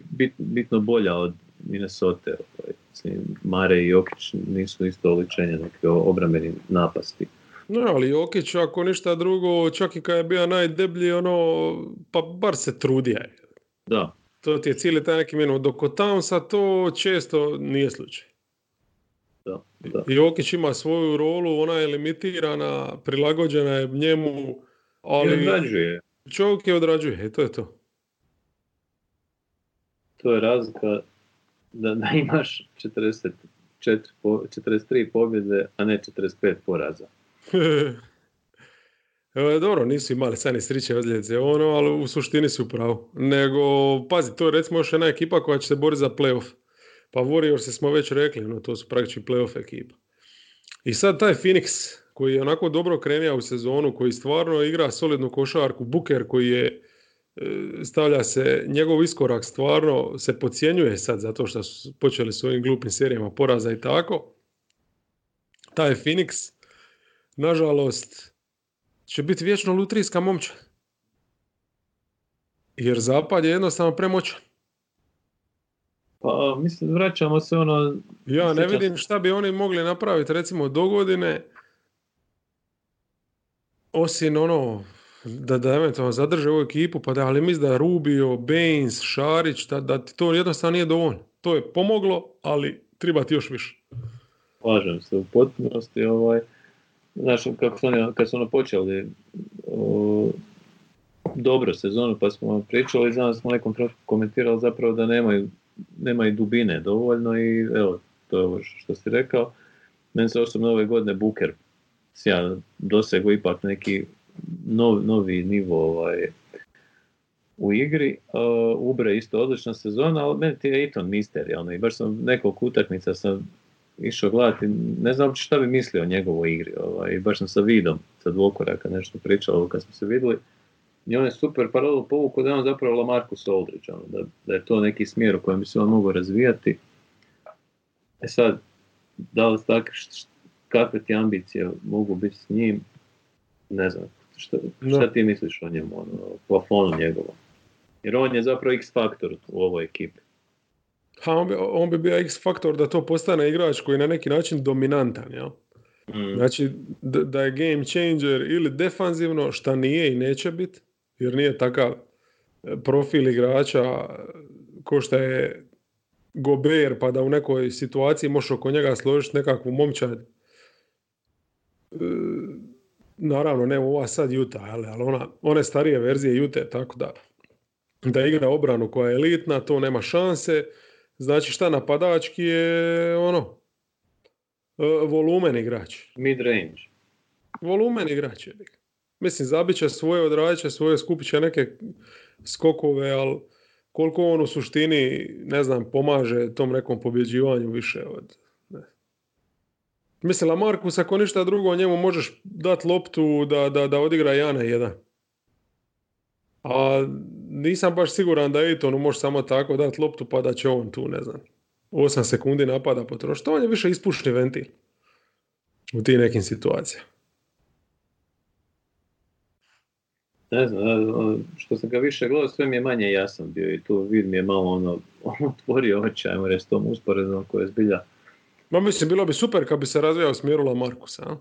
bit, bitno bolja od Minnesota. Ovaj, mislim, Mare i Jokić nisu isto oličenje neke obrambeni napasti. No, ali Jokić, ako ništa drugo, čak i kad je bio najdeblji, ono, pa bar se trudija. Da, to ti je cijeli taj neki minut. Dok kod Townsa to često nije slučaj. Da, da. Jokić ima svoju rolu, ona je limitirana, prilagođena je njemu, ali... I odrađuje. Čovjek je odrađuje, to je to. To je razlika da, da imaš 44, 43 pobjede, a ne 45 poraza. E, dobro, nisu imali sani sriće ozljedice, ono, ali u suštini su pravu. Nego, pazi, to je recimo još jedna ekipa koja će se boriti za playoff. Pa Warriors smo već rekli, ono, to su praktički playoff ekipa. I sad taj Phoenix, koji je onako dobro krenio u sezonu, koji stvarno igra solidnu košarku, Booker koji je e, stavlja se, njegov iskorak stvarno se podcjenjuje sad zato što su počeli s ovim glupim serijama poraza i tako. Taj Phoenix, nažalost, će biti vječno lutrijska momča. Jer zapad je jednostavno premoćan. Pa mislim, vraćamo se ono... Ja ne vidim šta bi oni mogli napraviti recimo do godine osim ono da, da eventualno zadrže ovu ekipu, pa da, ali mislim da Rubio, Baines, Šarić, da, da ti to jednostavno nije dovoljno. To je pomoglo, ali treba ti još više. Slažem se u potpunosti. Ovaj, Znaš, kako su kad su ono počeli o, dobro sezonu, pa smo pričali, znam smo nekom komentirali zapravo da nemaju, nemaju dubine dovoljno i evo, to je ovo što si rekao. Meni se osobno ove godine Buker sjajan dosegu ipak neki nov, novi nivo ovaj, u igri. Ubre isto odlična sezona, ali meni ti je Eton mister, ono, i baš sam nekoliko utakmica sam išao gledati, ne znam uopće šta bi mislio o njegovoj igri, ovaj, baš sam sa Vidom, sa dvokoraka nešto pričao kad smo se vidjeli. I on je super paralelu povuku da je on zapravo Lamarcus Aldridge, ono, da, da je to neki smjer u kojem bi se on mogao razvijati. E sad, da li tak, kakve ti ambicije mogu biti s njim, ne znam, šta, šta ti misliš o njemu, ono, plafonu njegovom? Jer on je zapravo X faktor u ovoj ekipi. Ha, on, bi, on bi bio X faktor da to postane igrač koji je na neki način dominantan, jel? Mm. Znači, da, da je game changer ili defanzivno, šta nije i neće biti, jer nije takav e, profil igrača ko što je Gober, pa da u nekoj situaciji možeš oko njega složiti nekakvu momčad. E, naravno, ne ova sad Juta, ali ona, one starije verzije Jute, tako da da igra obranu koja je elitna, to nema šanse. Znači šta napadački je ono e, volumen igrač. Mid range. Volumen igrač je. Mislim, zabit će svoje, odradit će svoje, skupit će neke skokove, ali koliko on u suštini, ne znam, pomaže tom nekom pobjeđivanju više od... Ne. Mislim, Lamarcus, ako ništa drugo, njemu možeš dati loptu da, da, da odigra Jana jedan. A nisam baš siguran da Ejtonu može samo tako dati loptu pa da će on tu, ne znam, 8 sekundi napada potrošiti. On je više ispušni ventil u tim nekim situacijama. Ne znam, što sam ga više gledao, sve mi je manje jasan bio i tu vid mi je malo ono, otvorio oči, ajmo reći, tom usporednom koje je zbilja. Ma mislim, bilo bi super kad bi se razvijao smjeru Markusa, a?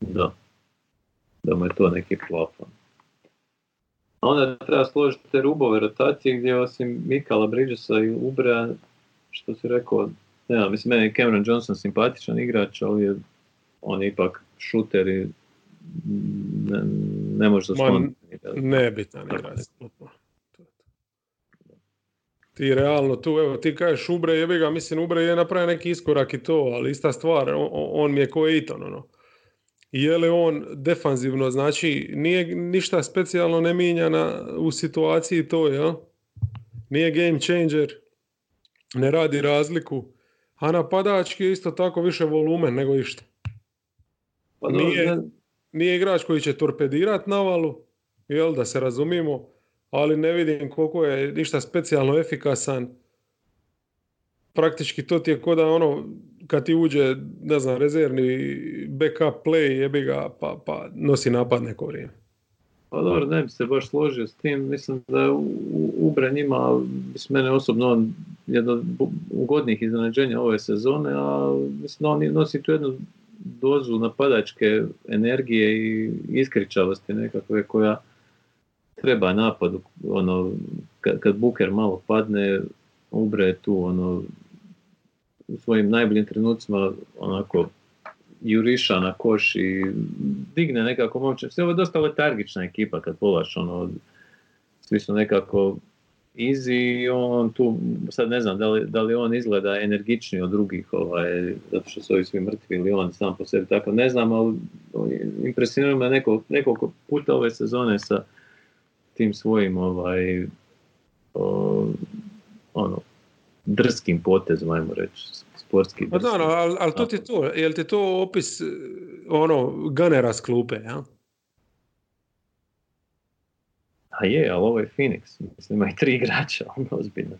Da. Da mu je to neki plafon. A onda treba složiti te rubove rotacije gdje osim Mikala Bridgesa i Ubrea, što si rekao, ne mislim, meni je Cameron Johnson simpatičan igrač, ali je on je ipak šuter i ne, ne može zasloniti. Nebitan igrač. Ti realno tu, evo ti kažeš Ubre, jebi ga, mislim Ubre je napravio neki iskorak i to, ali ista stvar, on, on mi je ko Eton, ono je li on defanzivno, znači nije ništa specijalno ne mijenja na, u situaciji to, ja? Nije game changer, ne radi razliku, a napadački je isto tako više volumen nego išta. Pa nije, nije igrač koji će torpedirati navalu, jel, da se razumijemo, ali ne vidim koliko je ništa specijalno efikasan. Praktički to ti je kod da ono, kad ti uđe, ne znam, rezervni backup play, jebi ga, pa, pa nosi napad neko vrijeme. Pa dobro, ne bi se baš složio s tim. Mislim da je Ubran s mene osobno, on jedno od ugodnijih iznenađenja ove sezone, a mislim da on nosi tu jednu dozu napadačke energije i iskričavosti nekakve koja treba napadu. Ono, kad, kad Buker malo padne, Ubre je tu ono, u svojim najboljim trenucima onako juriša na koš i digne nekako moće. Sve ovo je dosta letargična ekipa kad polaš ono, svi su nekako easy i on tu, sad ne znam da li, on izgleda energičniji od drugih, ovaj, zato što su ovi svi mrtvi ili on sam po sebi tako, ne znam, ali impresionira me neko, nekoliko puta ove sezone sa tim svojim ovaj, ono, drskim potezom, ajmo reći, sportski. Pa da, ali, ali to ti to, jel ti to opis ono, ganera s klupe, ja? A je, ali ovo je Phoenix, mislim, ima i tri igrača, ono ozbiljno.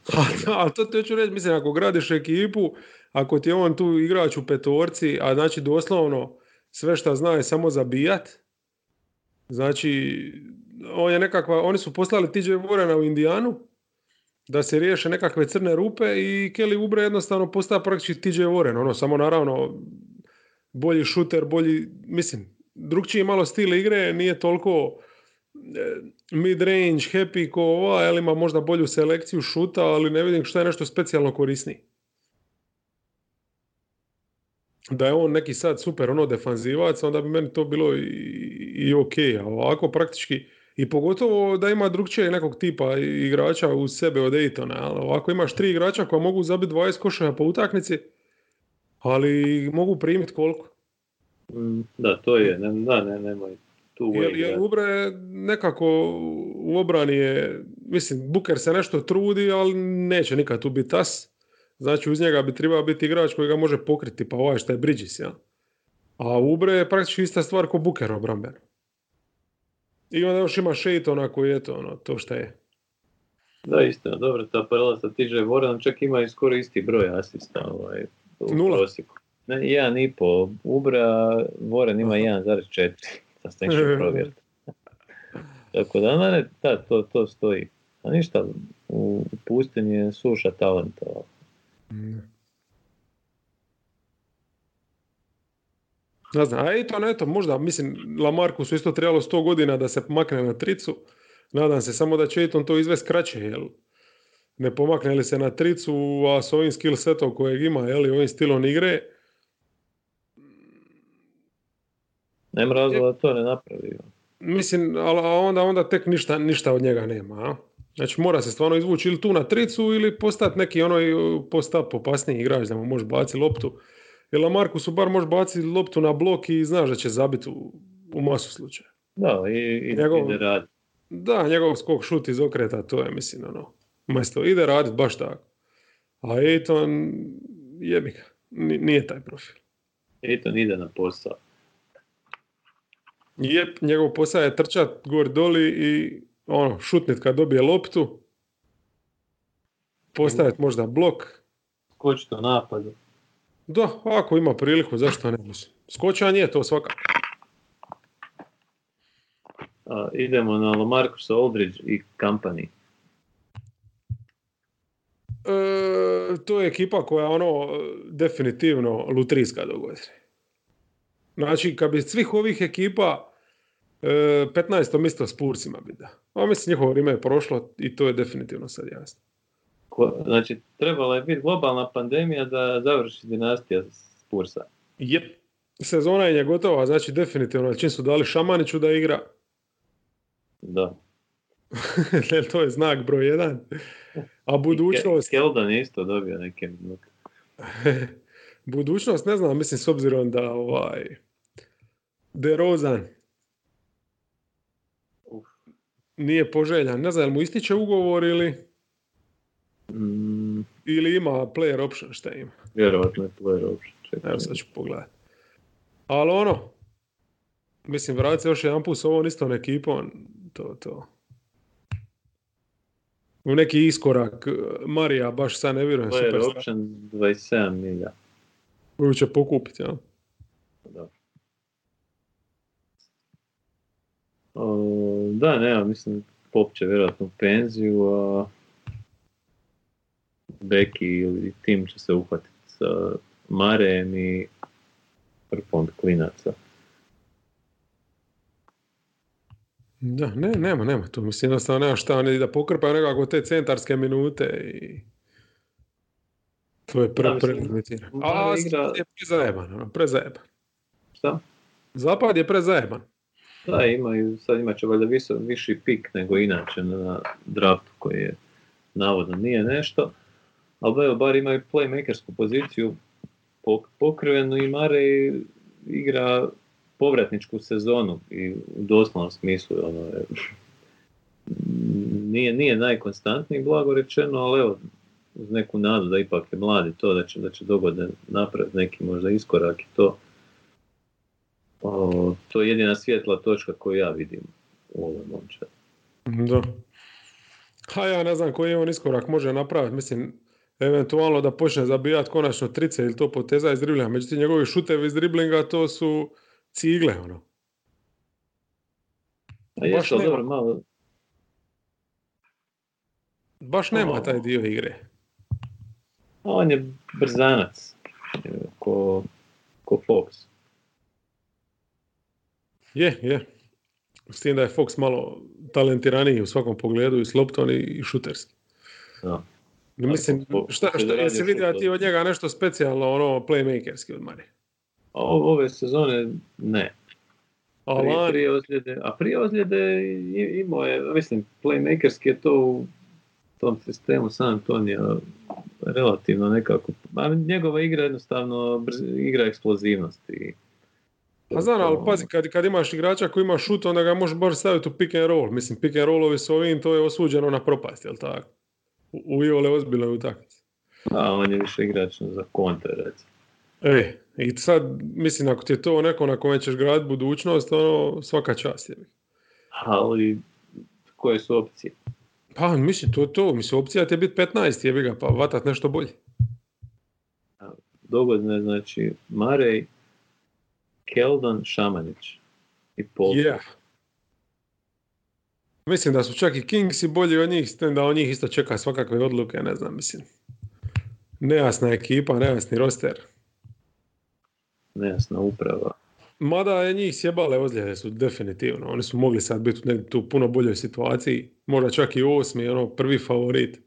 ali to ti hoću reći, mislim, ako gradiš ekipu, ako ti je on tu igrač u petorci, a znači doslovno sve što zna je samo zabijat, znači, on je nekakva, oni su poslali TJ Warrena u Indijanu, da se riješe nekakve crne rupe i Kelly Oubre jednostavno postaje praktički TJ Warren, ono, samo naravno bolji šuter, bolji, mislim, drugčiji malo stil igre, nije toliko e, mid-range, happy ko ova, ali ima možda bolju selekciju šuta, ali ne vidim što je nešto specijalno korisniji. Da je on neki sad super ono defanzivac, onda bi meni to bilo i, i ok, a ovako praktički i pogotovo da ima drugčije nekog tipa igrača u sebe od Ejtona. Ovako imaš tri igrača koja mogu zabiti 20 košaja po utakmici, ali mogu primiti koliko? Da, to je, ne, da, ne, nemoj tu Jer, jer Ubre nekako u obrani je, mislim, Buker se nešto trudi, ali neće nikad tu biti as. Znači uz njega bi trebao biti igrač koji ga može pokriti, pa ovaj što je Bridges, ja. A Ubre je praktički ista stvar kao Buker obrambeno. I onda još ima Shaytona koji je to, ono, to što je. Da, istina, dobro, ta paralela sa TJ Warrenom čak ima i skoro isti broj asista ovaj, u Nula. prosjeku. Ne, jedan i po. Ubra, Warren ima 1,4. Sad ste išli provjeriti. Tako da, ne, da, to, to stoji. A ništa, u pustinji je suša talenta. Ne znam, a eto, ne, eto, možda, mislim, Lamarku su isto trebalo 100 godina da se makne na tricu. Nadam se samo da će Aiton to izvesti kraće, jel? Ne pomakne li se na tricu, a s ovim skill setom kojeg ima, jel, i ovim stilom igre, Nema razloga da to ne napravi. mislim, ali a onda, onda tek ništa, ništa od njega nema, a? Znači mora se stvarno izvući ili tu na tricu ili postati neki onoj post-up opasniji igrač da mu može baciti loptu. Jer Lamarku su bar može baciti loptu na blok i znaš da će zabiti u, u masu slučaja. Da, i, i Njegov- ide radi. Da, njegov skok šut iz okreta, to je mislim ono, mesto ide radit baš tako. A Ejton, jebi ga, ni- nije taj profil. Aiton ide na posao. Jep, njegov posao je trčat gor doli i ono, šutnit kad dobije loptu, postaviti možda blok. Skočiti u napadu. Da, ako ima priliku, zašto ne mislim. Skočan je to svakako. A, idemo na Lamarcusa Aldridge i Company. E, to je ekipa koja ono definitivno lutrijska do godine. Znači, kad bi svih ovih ekipa e, 15. mjesto s Pursima bi da. A mislim, njihovo vrijeme je prošlo i to je definitivno sad jasno. Znači, trebala je biti globalna pandemija da završi dinastija Spursa. Jep. Sezona je gotova, znači definitivno čim su dali Šamaniću da igra, Da. to je znak broj jedan. A budućnost, Keldon je isto dobio neke minute. budućnost ne znam, mislim s obzirom da ovaj DeRozan Uf. nije poželjan. Ne znam, jel mu ističe ugovor ili, ili ima player option, šta ima. vjerovatno je player option. Čekaj. Evo sad ću pogledati. Ali ono, mislim, vratiti se još jedan put s ovom istom ekipom, to, to. U neki iskorak, Marija, baš sad ne vjerujem, Player super option 27 milja. koju će pokupiti, ja. Da. O, da, ne, mislim, Pop će vjerojatno u penziju, a Beki ili tim će se uhvatiti sa Marejem i Frfond klinaca. Da, ne, nema, nema tu. Mislim, jednostavno nema šta, oni da pokrpaju nekako te centarske minute i to je pre. Mare A igra- Zapad je prezajeban, ono, prezajeban. Šta? Zapad je prezajeban. Da, imaju, sad imat će valjda viso, viši pik nego inače na draftu koji je navodno nije nešto. Ali evo, bar imaju playmakersku poziciju pok- pokrivenu i Mare igra povratničku sezonu i u doslovnom smislu ono je, nije, nije najkonstantniji blago rečeno, ali evo uz neku nadu da ipak je mladi to, da će, da će dogodne napraviti neki možda iskorak i to. O, to je jedina svjetla točka koju ja vidim u ovom momčadu. Da. Ha ja ne znam koji on iskorak može napraviti. Mislim, eventualno da počne zabijati konačno trice ili to poteza iz driblinga. Međutim, njegovi šutevi iz driblinga to su cigle, ono. A Baš nema. dobro, malo, Baš nema O. taj dio igre. on je brzanac, ko, ko Fox. Je, je. S tim da je Fox malo talentiraniji u svakom pogledu i s loptom i- i šuterski. Da. Mislim, šta, šta, radio jesi vidio ti od- njega nešto specijalno, ono, playmakerski od o- ove sezone ne. A Prije, prije ozljede, a prije ozljede imao je, mislim, playmakerski je to u tom sistemu San Antonio relativno nekako, a njegova igra jednostavno brz, igra eksplozivnosti. Pa znam, ali pazi, kad, kad imaš igrača koji ima šut, onda ga možeš baš staviti u pick and roll. Mislim, pick and rollovi su ovim, to je osuđeno na propast, jel tako? U, Iole ozbiljnoj utakmici. A on je više igrač za kontre, recimo. E, i sad, mislim, ako ti je to neko na kome ćeš graditi budućnost, ono, svaka čast je. Ali, koje su opcije? Pa, mislim, to je to. Mislim, opcija ti je biti 15, jebi ga, pa vatat nešto bolje. Dogodne, znači, Marej, Keldon, Šamanić i Pol. Yeah. Mislim da su čak i Kingsi bolji od njih, s da od njih isto čeka svakakve odluke, ne znam, mislim. Nejasna ekipa, nejasni roster. Nejasna uprava. Mada je njih sjebale ozljede su definitivno. Oni su mogli sad biti u tu puno boljoj situaciji. Možda čak i osmi, ono, prvi favorit.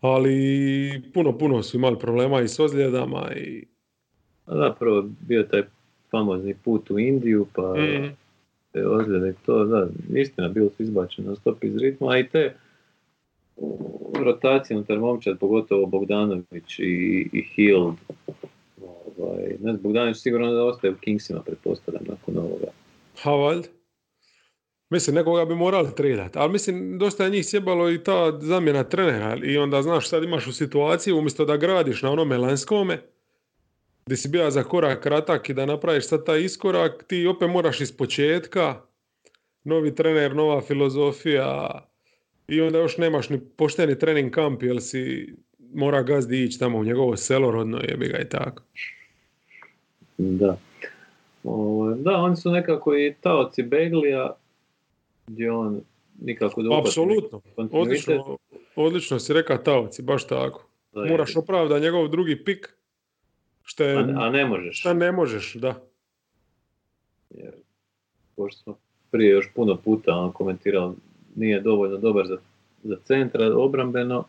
Ali puno, puno su imali problema i s ozljedama i... Zapravo bio taj famozni put u Indiju, pa Mm. Te ozljede to, da, istina, bilo su izbačeni na stop iz ritma, a i te rotacije unutar momčad, pogotovo Bogdanović i, i Hield, ovaj, ne znam, Bogdanović sigurno da ostaje u Kingsima, pretpostavljam, nakon ovoga. Ha, valjda. Mislim, nekoga bi morali tradati. Ali mislim, dosta je njih sjebalo i ta zamjena trenera. I onda, znaš, sad imaš u situaciji, umjesto da gradiš na onome lanskome, gdje si bio za korak kratak i da napraviš sad taj iskorak, ti opet moraš iz početka, novi trener, nova filozofija, i onda još nemaš ni pošteni trening kamp, jer si mora gazdi ići tamo u njegovo selo rodno, jebi ga i tako. Da. Ovaj, da, oni su nekako i taoci Beglija, gdje on nikako da Apsolutno. Odlično, odlično si rekao Taoci, baš tako. Da, Moraš opravda njegov drugi pik, što je, a, a ne možeš. šta ne možeš, da. jer pošto smo prije još puno puta on komentirao nije dovoljno dobar za, za centra obrambeno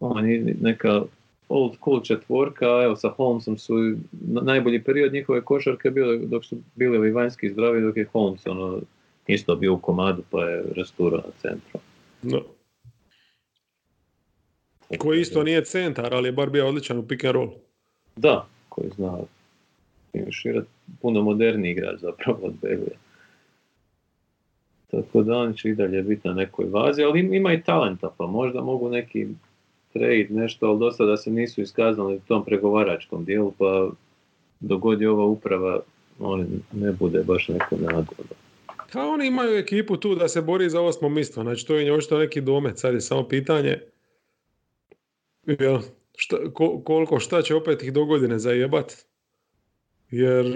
on je neka old school četvorka, a evo sa Holmesom su na- najbolji period njihove košarke bio dok su bili ovi vanjski zdravi dok je Holmes ono, isto bio u komadu pa je rasturao na centru. da. Koji isto nije centar, ali je bar bio odličan u pick and roll. Da, koji zna finiširati puno moderniji igrač zapravo od Beglija. Tako da on će i dalje biti na nekoj vazi, ali im- ima i talenta, pa možda mogu neki trade nešto, ali do sada se nisu iskazali u tom pregovaračkom dijelu, pa dogodi ova uprava, on ne bude baš neko nadu. A oni imaju ekipu tu da se bori za osmo mjesto, znači to je očito neki domet, sad je samo pitanje šta, ko- koliko šta će opet ih do godine zajebat. Jer,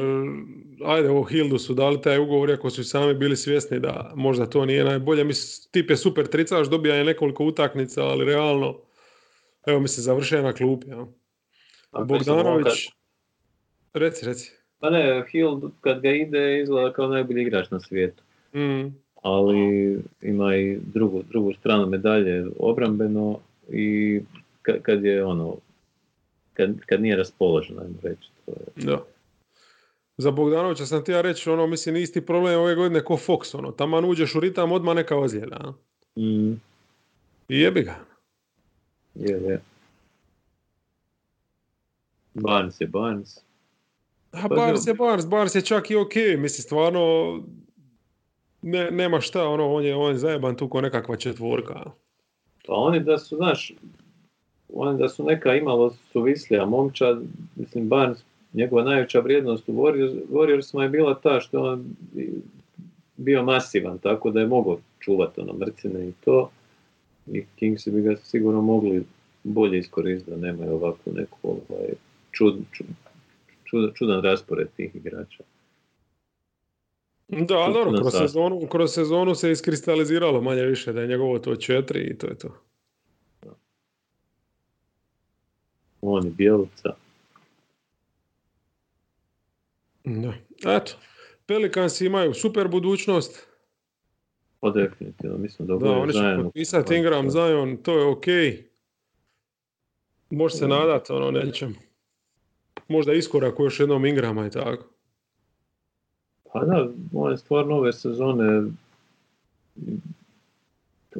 ajde, ovo Hildu su dali taj ugovor, iako su i sami bili svjesni da možda to nije najbolje. Mislim, tip je super tricaš, dobija je nekoliko utakmica, ali realno, evo mi se završuje na klupi. Ja. Bogdanović, reci, reci. Pa ne, Hill kad ga ide izgleda kao najbolji igrač na svijetu. Mm, ali ima i drugu, drugu stranu medalje obrambeno i kad, kad je ono kad, kad nije raspoložen, ajmo reći. To je. da. Za Bogdanovića sam ti ja reći, ono, mislim, isti problem ove godine ko Fox, ono, taman uđeš u ritam, odmah neka ozljeda. Mm, I jebi ga. je, je. Barnes je Barnes. A Pa Barnes je Barnes, Barnes je čak i ok, mislim, stvarno, ne, nema šta, ono, on je, on je zajeban tu ko nekakva četvorka. Pa oni da su, znaš, oni da su neka imalo suvislija momčad, mislim Barnes, njegova najveća vrijednost u Warriors, Warriorsima je bila ta što je on bio masivan, tako da je mogao čuvati ono mrcine i to. I Kingsi bi ga sigurno mogli bolje iskoristiti da nemaju ovakvu neku ovaj, čud, čud, čud- čudan raspored tih igrača. Da, ali dobro, kroz sezonu, kroz sezonu se iskristaliziralo manje više da je njegovo to četiri i to je to. On i Bjelica. Da. Eto, Pelicans imaju super budućnost, Pa definitivno, mislim da Da, oni će potpisati Ingram, Zion, to je ok. Može se nadat ono nečem. Možda iskorak u još jednom Ingrama i tako. Pa da, on je stvarno ove sezone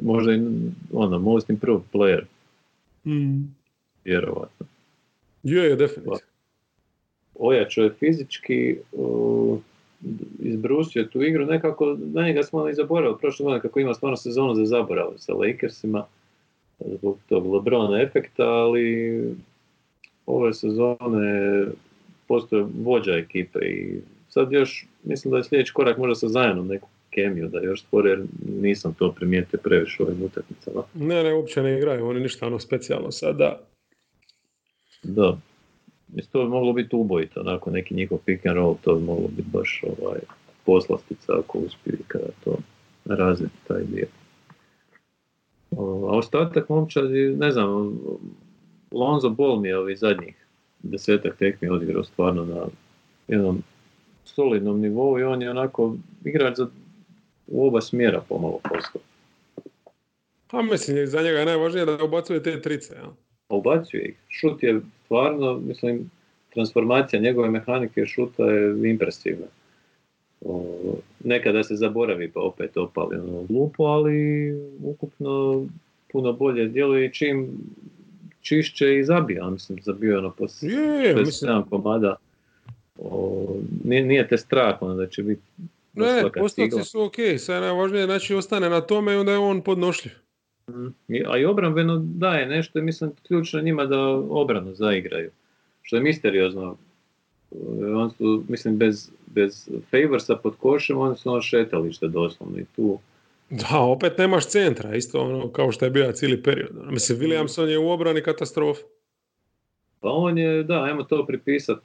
možda i ono, most improved player, vjerovatno. Je, je, definitivno. ojačao je fizički, uh, izbrusio tu igru, nekako na njega smo i zaboravili prošle godine kako ima stvarno sezonu za zaborav sa Lakersima zbog tog Lebrona efekta, ali ove sezone postoje vođa ekipe i sad još mislim da je sljedeći korak možda sa Zajanom neku kemiju da još stvore jer nisam to primijetio previše ovim utakmicama. Ne, ne, uopće ne igraju, oni ništa ono specijalno sada. Da. Mislim, to bi moglo biti ubojito, onako neki njihov pick and roll, to bi moglo biti baš ovaj, poslastica ako uspiju kada to razviti taj dio. A ostatak momčadi, ne znam, Lonzo Ball mi je ovih zadnjih desetak tekmi odigrao stvarno na jednom solidnom nivou i on je onako igrač za u oba smjera pomalo postao. Pa mislim, za njega je najvažnije da ubacuje te trice, ja? Ubacuje ih. Šut je stvarno, mislim, transformacija njegove mehanike šuta je impresivna. O, nekada se zaboravi pa opet opali ono glupo, ali ukupno puno bolje djeluje i čim čišće i zabija, mislim, zabio je ono poslije Je, mislim, 7 komada. O, nije, nije te strah ono da će biti ne, stigla. su ok, sad je najvažnije znači ostane na tome i onda je on podnošljiv. A i obrambeno daje nešto i mislim ključno njima da obranu zaigraju. Što je misteriozno. E, On su, mislim, bez, bez favorsa pod košem, oni su ono šetalište doslovno i tu. Da, opet nemaš centra, isto ono kao što je bio cijeli period. Mislim, Williamson je u obrani katastrofa. Pa on je, da, ajmo to pripisat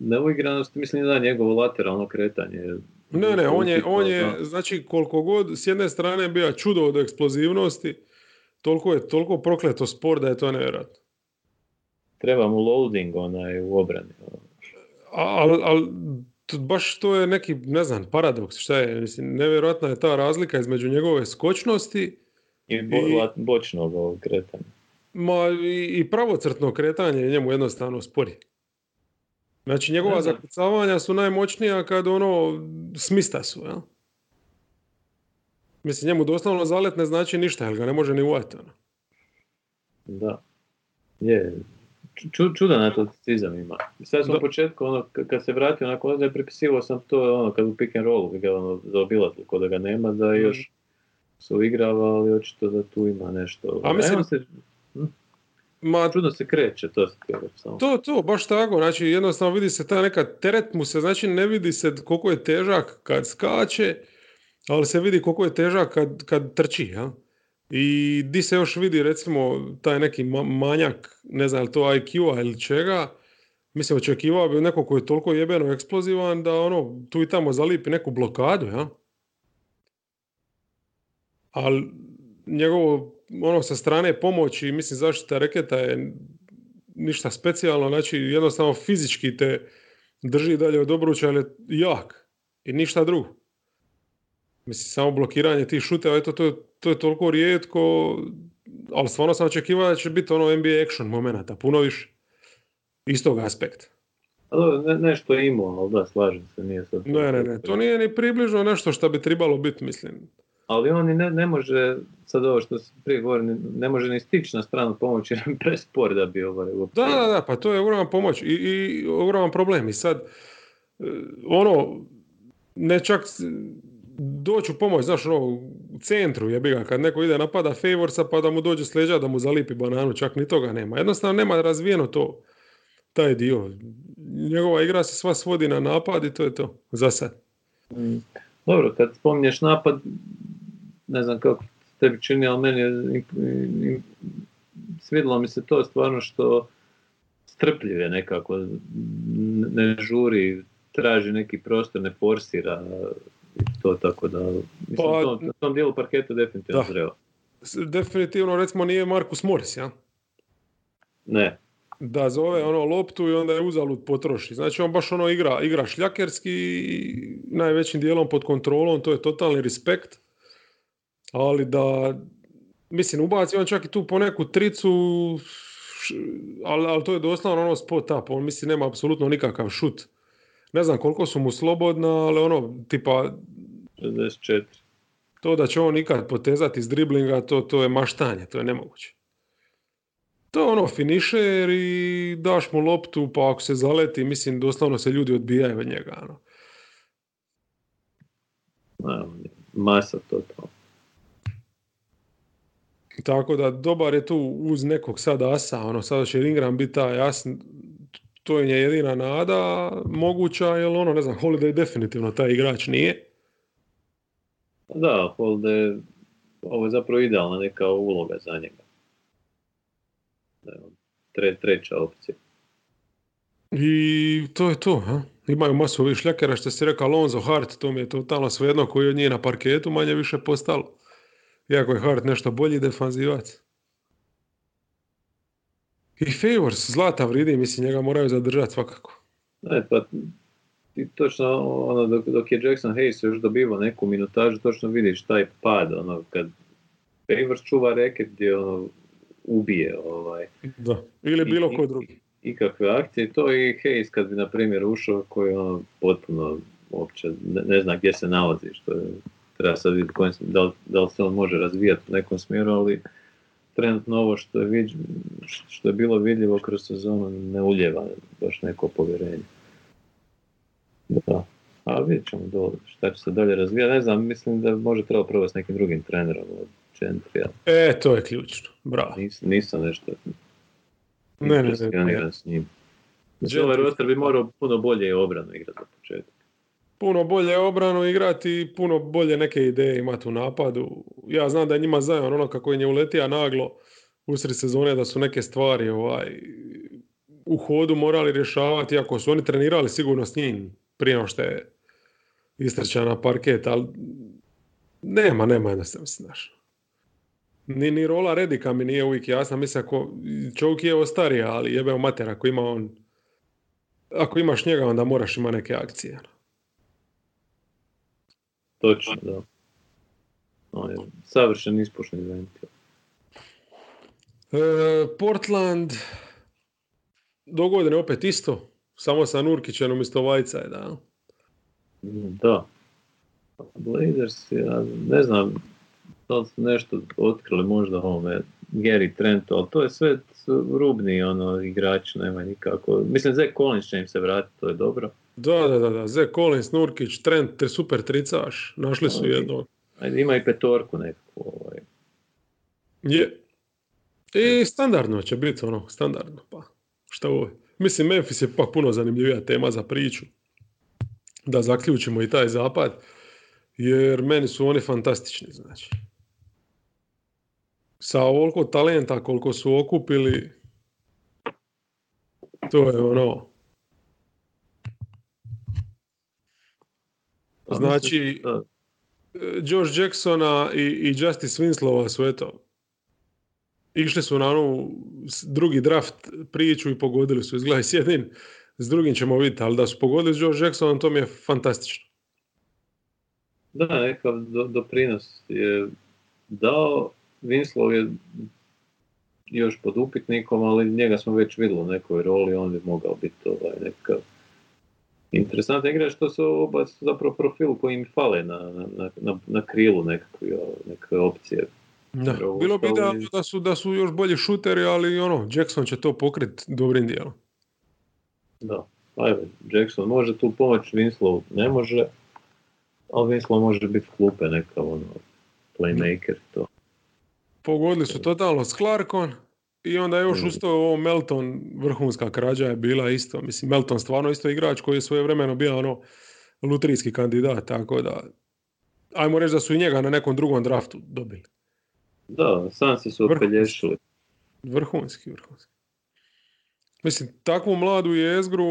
neuigranosti, mislim da njegovo lateralno kretanje. Ne, ne, on je, on je, znači koliko god s jedne strane bio čudo od eksplozivnosti, toliko je toliko prokleto spor da je to nevjerojatno. Treba mu loading onaj u obrani. ono. Ali al, baš to je neki, ne znam, paradoks, šta je, mislim, nevjerojatna je ta razlika između njegove skočnosti I, bo, I- bočnog kretanja. Ma i, i pravocrtno kretanje je njemu jednostavno spori. Znači njegova zakucavanja su najmoćnija kad ono smista su, jel? Mislim, njemu doslovno zalet ne znači ništa, jer ga ne može ni uvati. Ono. Da. Je. Ču, čudan atleticizam ima. Sad sam Da. u početku, ono, kad se vratio nakon onda prepisivao sam to, ono, kad u pick and rollu ga ono, zaobilazili, ko da ga nema, da Mhm. još se uigrava, ali očito da tu ima nešto. A mislim- on se, Ma, čudno se kreće, to samo. to, to, baš tako, znači jednostavno vidi se ta neka teret mu se, znači ne vidi se koliko je težak kad skače, ali se vidi koliko je težak kad, kad trči, jel? I di se još vidi recimo taj neki ma- manjak, ne znam li to IQ-a ili čega, mislim očekivao bi neko koji je toliko jebeno eksplozivan da ono tu i tamo zalipi neku blokadu, ja? Ali njegovo ono sa strane pomoći, mislim zaštita reketa je ništa specijalno, znači jednostavno fizički te drži dalje od obruča, ali je jak i ništa drugo. Mislim, samo blokiranje tih šuteva, eto, to, je- to je toliko rijetko, ali stvarno sam očekivao da će biti ono NBA action momenata, puno više. Iz tog aspekta. A dobro, ne, nešto je imao, ali da, slažem se, nije sad... Ne, ne, ne, to nije ni približno nešto što bi trebalo biti, mislim. Ali on ne, ne može, sad ovo što prije govorio, ne, može ni stići na stranu pomoći, jer je prespor da bi ovaj uopće... Da, da, da, pa to je ogroman pomoć i, i ogroman problem. I sad, e, ono, ne čak doći u pomoć, znaš, ono, u centru je ga, kad neko ide napada favorsa pa da mu dođe s leđa da mu zalipi bananu, čak ni toga nema. Jednostavno nema razvijeno to, taj dio. Njegova igra se sva svodi na napad i to je to, za sad. Mm. Dobro, kad spominješ napad, ne znam kako tebi čini, ali meni je svidjelo mi se to stvarno što strpljiv je nekako, ne žuri, traži neki prostor, ne forsira i to tako da, mislim, Pa- to, na tom dijelu parketa definitivno Da. zreo. Definitivno, recimo, nije Markus Morris, ja? Ne, da zove ono loptu i onda je uzalud potroši. Znači on baš ono igra, igra šljakerski i najvećim dijelom pod kontrolom, to je totalni respekt. Ali da, mislim, ubaci on čak i tu po neku tricu, ali, ali to je doslovno ono spot up, on misli nema apsolutno nikakav šut. Ne znam koliko su mu slobodna, ali ono, tipa, 64. to da će on ikad potezati iz driblinga, to, to je maštanje, to je nemoguće. To je ono finišer i daš mu loptu pa ako se zaleti, mislim doslovno se ljudi odbijaju od njega. Ono. Masa to to. Tako da dobar je tu uz nekog sad asa, ono sada će Ingram biti taj jasn, to je jedina nada moguća, jer ono ne znam, Holiday definitivno taj igrač nije. Da, Holiday, ovo je zapravo idealna neka uloga za njega. Tre, treća opcija. I to je to, ha? Imaju masu ovih šljakera što si rekao Alonso Hart, to mi je totalno svejedno koji od njih na parketu manje više postalo. Iako je Hart nešto bolji defanzivac. I Favors, zlata vridi, mislim, njega moraju zadržati svakako. Ne, pa ti točno ono, dok, dok je Jackson Hayes još dobivao neku minutažu, točno vidiš taj pad, ono, kad Favors čuva reket gdje ono, ubije. Ovaj. Da, ili bilo ko drugi. Ikakve akcije, to i Hayes kad bi, na primjer, ušao koji ono potpuno uopće ne, ne zna gdje se nalazi, što je, treba sad vidjeti da, li, da li se on može razvijati u nekom smjeru, ali trenutno ovo što je, što je bilo vidljivo kroz sezonu ne uljeva baš neko povjerenje. Da, ali vidjet ćemo dole šta će se dalje razvijati. Ne znam, mislim da može treba probati s nekim drugim trenerom od Gentrija. E, to je ključno, bravo. Nis, nisam nešto ne, ne, ne, ne. s njim. Znači, ovaj roster bi morao puno bolje obranu igrati za početak puno bolje obranu igrati i puno bolje neke ideje imati u napadu. Ja znam da je njima zajedno ono kako je nje uletija naglo usred sezone da su neke stvari ovaj, u hodu morali rješavati, ako su oni trenirali sigurno s njim prije što je istrčan na parket, ali nema, nema jednostavno, znaš. Ni, ni rola Redika mi nije uvijek jasna, mislim ako čovjek je ostarija, ali jebeo mater, ako ima on ako imaš njega onda moraš ima neke akcije. Točno, da. On je savršen ispušni ventil. E, Portland dogodine opet isto, samo sa Nurkićem umjesto Vajca je, da? Da. Blazers, ja ne znam, to su nešto otkrili možda ovome Gary Trent, ali to je sve rubni ono, igrač, nema nikako. Mislim, Zach Collins će im se vratiti, to je dobro. Da, da, da, da. Zach Collins, Nurkić, Trent, te super tricaš. Našli su jedno. Ajde, ima i petorku nekako. Ovaj. Je. I standardno će biti ono, standardno. Pa, šta ovo Mislim, Memphis je pak puno zanimljivija tema za priču. Da zaključimo i taj zapad. Jer meni su oni fantastični, znači. Sa ovoliko talenta koliko su okupili, to je ono, Znači, George Jacksona i, i Justice Winslova su eto, išli su na onu drugi draft priču i pogodili su. Izgleda s jednim, s drugim ćemo vidjeti, ali da su pogodili s George Jacksonom, to mi je fantastično. Da, nekav doprinos je dao. Winslow je još pod upitnikom, ali njega smo već vidjeli u nekoj roli, on bi mogao biti ovaj, nekav Interesantna igra što su oba zapravo profil koji im fale na, na, na, na krilu nekakve, nekakve opcije. Da. Bilo bi da, da, su, da su još bolji šuteri, ali ono, Jackson će to pokrit dobrim dijelom. Da, ajde, Jackson može tu pomoć, Winslow ne može, ali Winslow može biti klupe neka ono, playmaker to. Pogodili su totalno s Clarkon, i onda je još mm. ustao ovo Melton, vrhunska krađa je bila isto. Mislim, Melton stvarno isto igrač koji je svoje vremeno bio ono lutrijski kandidat, tako da ajmo reći da su i njega na nekom drugom draftu dobili. Da, sam se su opelješili. Vrhunski, vrhunski. Mislim, takvu mladu jezgru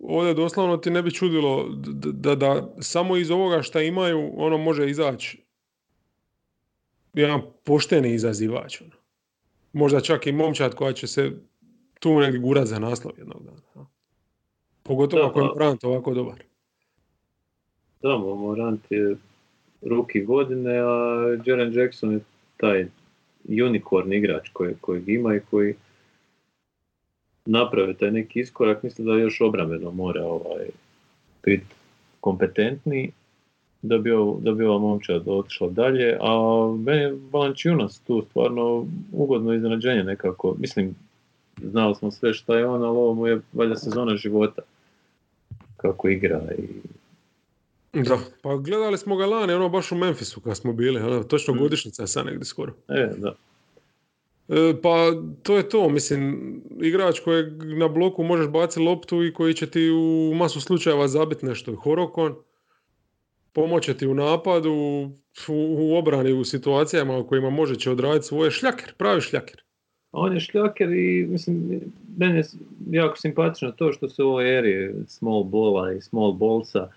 ovdje doslovno ti ne bi čudilo da, da, da samo iz ovoga šta imaju ono može izaći jedan pošteni izazivač. Ono možda čak i momčad koja će se tu negdje gurat za naslov jednog dana. Pogotovo ako je Morant ovako dobar. Da, Morant je ruki godine, a Jaren Jackson je taj unicorn igrač koji, kojeg ima i koji naprave taj neki iskorak. Mislim da još obrambeno mora ovaj, biti kompetentni da bi, da bi ova momčad otišla dalje, a meni je tu stvarno ugodno iznenađenje nekako, mislim, znali smo sve šta je on, ali ovo mu je valjda sezona života. Kako igra i... Da, pa gledali smo ga lani, ono baš u Memphisu kad smo bili, ono, točno Mm. godišnjica je sad negdje skoro. E, da. E, pa to je to, mislim, igrač kojeg na bloku možeš baciti loptu i koji će ti u masu slučajeva zabiti nešto. Horokon, pomoće ti u napadu, u, u obrani u situacijama u kojima može će odraditi svoje šljaker, pravi šljaker. On je šljaker i mislim, meni je jako simpatično to što se u ovoj eri small balla i small ballsa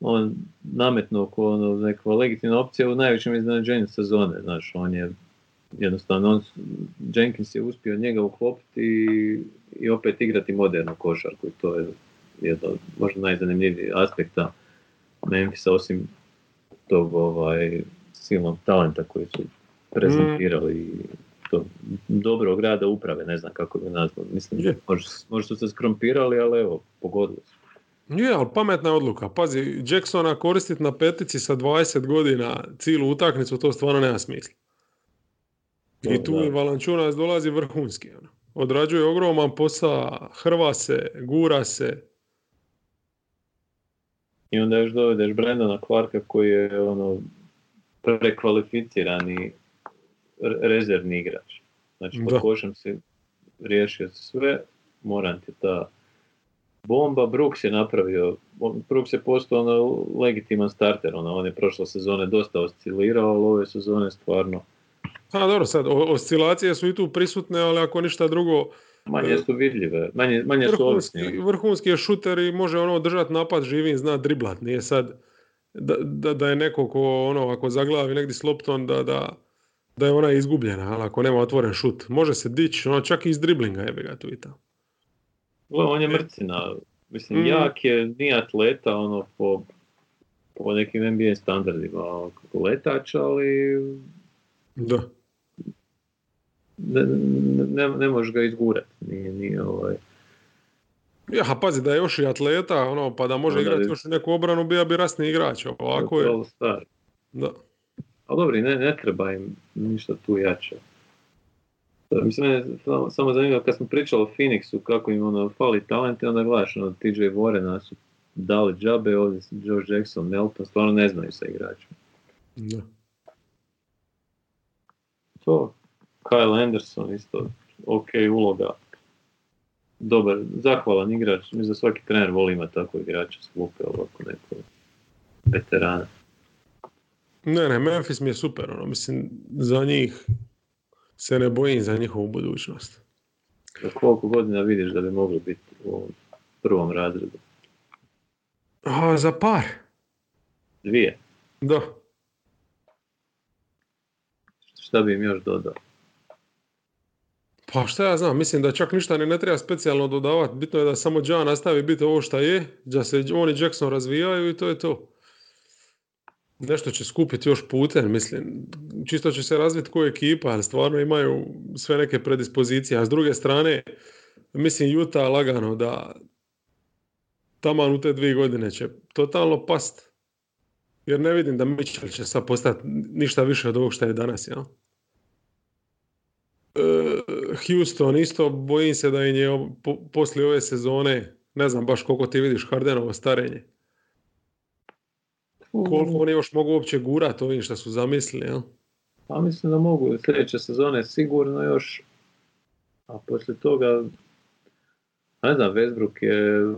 on nametnuo kao ono neka legitimna opcija u najvećem iznenađenju sezone, znaš, on je jednostavno, on, Jenkins je uspio njega uklopiti i, i opet igrati modernu košarku i to je jedno možda najzanimljiviji aspekta Memphisa osim tog ovaj, silnog talenta koji su prezentirali i to dobrog rada uprave, ne znam kako bi nazvao. Mislim, Je. možda, možda su se skrompirali, ali evo, pogodili su. Je, ali pametna je odluka. Pazi, Jacksona koristiti na petici sa 20 godina cijelu utakmicu, to stvarno nema smisla. I tu da. i Valančunas dolazi vrhunski. Ono. Odrađuje ogroman posao, hrva se, gura se. I onda još dovedeš Brandona Clarka koji je ono prekvalificirani re- rezervni igrač. Znači, pod košem si riješio sve, moram ti ta bomba. Brooks je napravio, on- Brooks je postao ono legitiman starter, ono, on je prošle sezone dosta oscilirao, ali ove sezone stvarno A dobro, sad, oscilacije su i tu prisutne, ali ako ništa drugo, manje su vidljive, manje, manje su vrhunski, ovisni. vrhunski je šuter i može ono držati napad živim, zna driblat. Nije sad da, da, da je neko ko ono, ako zaglavi negdje s loptom, da, da, da je ona izgubljena, ali ako nema otvoren šut. Može se dići, ono, čak i iz driblinga je ga tu i tamo. On je mrcina, mislim, Mm. jak je, nije atleta, ono, po, po nekim NBA standardima, ono, kako letač, ali Da. Ne, ne, ne možeš ga izgurati, nije, nije ovaj... Ja, a pazi da je još i atleta, ono, pa da može igrati bi- još neku obranu, bija bi rasni igrač. Ovako je, star. da. Ali dobro, ne, ne treba im ništa tu jače. Da, Mislim, mene je samo, samo zanimljivo, kad smo pričali o Phoenixu, kako im ono fali talente, onda gledaš, ono, TJ Warrena su dali džabe, ovdje su Joe Jackson, Melton, stvarno ne znaju sa igračima. da. To, Kyle Anderson isto, ok uloga. Dobar, zahvalan igrač, mislim da svaki trener voli imati tako igrača s klupe, ovako neko veterana. Ne, ne, Memphis mi je super, ono, mislim, za njih se ne bojim za njihovu budućnost. Za koliko godina vidiš da bi mogli biti u ovom prvom razredu? A, za par, Dvije. da. Šta bi im još dodao? Pa šta ja znam, mislim da čak ništa ni ne treba specijalno dodavati. Bitno je da samo Ja nastavi biti ovo šta je, da se on i Jackson razvijaju i to je to. Nešto će skupiti još putem, mislim. Čisto će se razviti ko ekipa, ali stvarno imaju sve neke predispozicije. A s druge strane, mislim Utah lagano da taman u te dvije godine će totalno past. Jer ne vidim da Mitchell će sad postati ništa više od ovog što je danas, jel? E, Houston isto, bojim se da im je po, poslije ove sezone, ne znam baš koliko ti vidiš Hardenovo starenje. Koliko oni još mogu uopće gurati ovim što su zamislili, jel? Pa mislim da mogu sljedeće sezone sigurno još, a poslije toga, ne znam, Westbrook je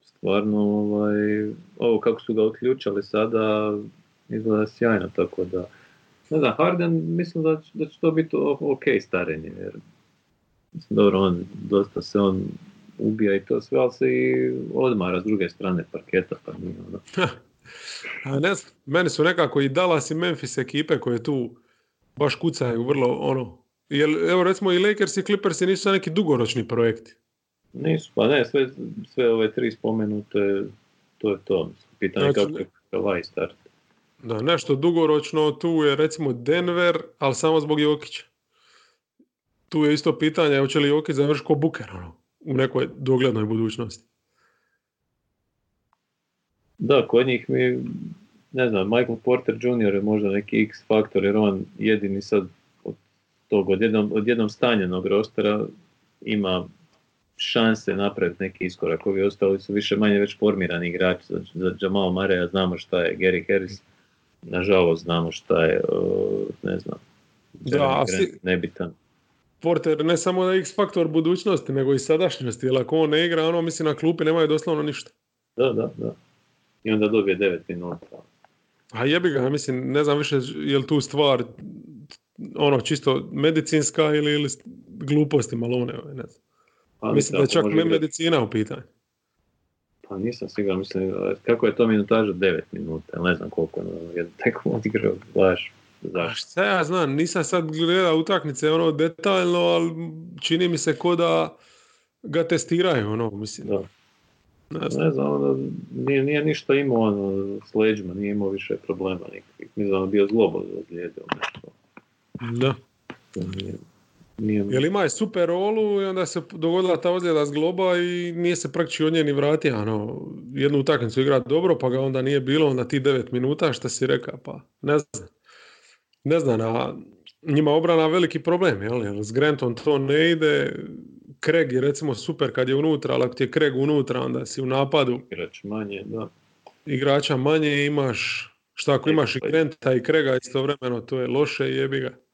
stvarno, ovaj, ovo kako su ga otključali sada, izgleda sjajno, tako da, ne znam, Harden mislim da, će- da će to biti ok starenje, jer mislim, dobro, on, dosta se on ubija i to sve, ali se i odmara s druge strane parketa, pa nije ono. A ne znam, meni su nekako i Dallas i Memphis ekipe koje tu baš kucaju vrlo ono. Jer, evo recimo i Lakers i Clippers nisu sad neki dugoročni projekti. Nisu, pa ne, sve, sve ove tri spomenute, to je to. Pitanje Znači, kako je Kawhi start. Da, nešto dugoročno, tu je recimo Denver, ali samo zbog Jokića. Tu je isto pitanje, hoće li Jokić završiti ko Buker ono, u nekoj doglednoj budućnosti. Da, kod njih mi, ne znam, Michael Porter Jr. je možda neki X faktor, jer on jedini sad od tog odjednom, odjednom stanjenog rostera ima šanse napraviti neki iskorak. Ovi ostali su više manje već formirani igrači. Za, za Jamal Mareja znamo šta je Gary Harris, nažalost znamo šta je, ne znam, da, nebitan. Porter ne samo da je X faktor budućnosti, nego i sadašnjosti, jer ako on ne igra, ono misli na klupi nemaju doslovno ništa. Da, da, da. I onda dobije 9 minuta. A jebi ga, mislim, ne znam više je li tu stvar ono čisto medicinska ili, ili gluposti malone, ne znam. Pa, mislim da je čak ne medicina u pitanju. Pa nisam siguran, mislim, kako je to minutaža 9 minuta, ne znam koliko je jedan tekom odigrao, baš. Zašto? Šta ja znam, nisam sad gledao utakmice ono detaljno, ali čini mi se ko da ga testiraju, ono, mislim. Da. Ne znam, ne znam ono, nije, nije ništa imao ono, s leđima, nije imao više problema nikakvih. Mislim da on bio zlobo ozlijedio nešto. Da. Nije, nije... Jel ima je super rolu i onda se dogodila ta ozljeda s globa i nije se praktički od nje ni vratio. Ano, jednu utakmicu igra dobro pa ga onda nije bilo, onda ti 9 minuta što si rekao, pa ne znam. Ne znam, a njima obrana veliki problem, jel? Jer s Grantom to ne ide, Kreg je recimo super kad je unutra, ali ako ti je Kreg unutra, onda si u napadu. Igrač manje, da. Igrača manje imaš, šta ako imaš i Granta i Krega istovremeno, to je loše jebi ga.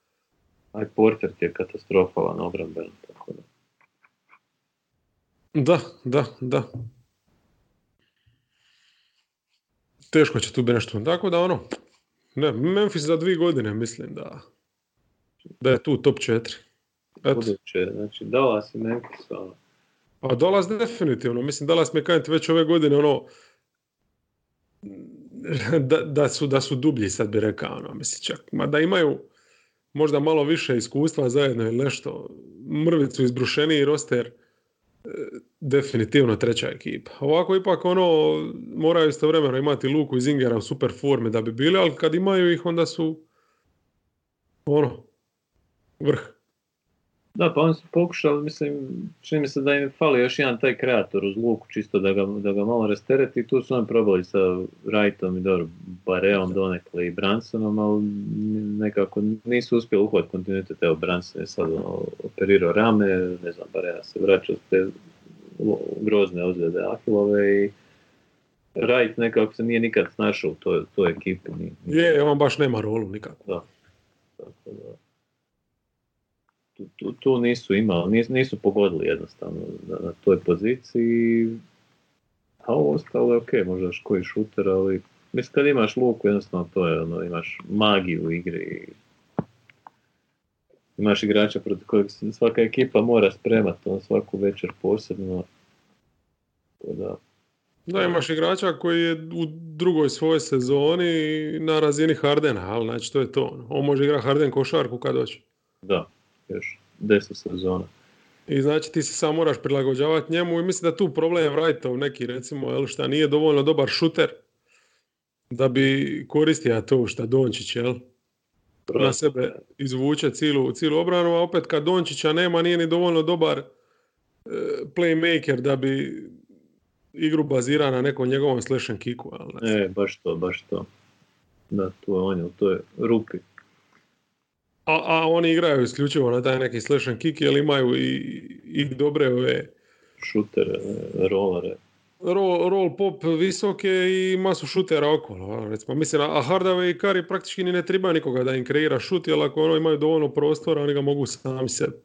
Aj Porter ti je katastrofalan obramben, tako da. Da, da, da. Teško će tu biti nešto. Tako da ono, ne, Memphis za dvije godine mislim da, da je tu top 4. Buduće, znači Dallas i Memphis. Ono. Pa Dallas definitivno, mislim Dallas me kanjeti već ove godine ono, da, da, su, da su dublji sad bi rekao, ono, mislim čak, ma da imaju možda malo više iskustva zajedno ili nešto, mrvicu izbrušeniji roster, e, definitivno treća ekipa. Ovako ipak ono, moraju istovremeno imati Luku i Zingera u super forme da bi bili, ali kad imaju ih onda su ono, vrh. Da, pa oni su pokušali, mislim, čini mi se da im fali još jedan taj kreator uz luku, čisto da ga, da ga malo rastereti tu su oni probali sa Wrightom i dobro, Bareom donekle i Bransonom, ali nekako nisu uspjeli uhvat kontinuitet, evo Branson je sad ono, operirao rame, ne znam, Barea se vraća te grozne ozljede Ahilove i Wright nekako se nije nikad snašao u toj, toj ekipi. Je, on baš nema rolu nikako. Da. Tako da tu, tu nisu imali, nisu, pogodili jednostavno na, na toj poziciji. A ovo ostalo je ok, možda još koji šuter, ali mislim kad imaš luku jednostavno to je ono, imaš magiju u igri. Imaš igrača protiv kojeg svaka ekipa mora spremati on svaku večer posebno. Da. Da, imaš igrača koji je u drugoj svojoj sezoni na razini Hardena, ali znači to je to. On može igrati Harden košarku kad hoće. Da, još deset sezona. I znači ti se samo moraš prilagođavati njemu i mislim da tu problem je Wrightov neki recimo, jel, šta nije dovoljno dobar šuter da bi koristio to šta Dončić, jel? Na sebe izvuče cijelu, cijelu obranu, a opet kad Dončića nema nije ni dovoljno dobar e, playmaker da bi igru bazira na nekom njegovom slash and kicku. E, baš to, baš to. Da, tu je on je u toj rupi. A, a oni igraju isključivo na taj neki slash and kick, jer imaju i, i dobre ove... Šutere, rolere. Roll, roll pop visoke i masu šutera okolo. Recimo. Mislim, a Hardaway i Kari praktički ni ne treba nikoga da im kreira šut, jer ako ono imaju dovoljno prostora, oni ga mogu sami sebi.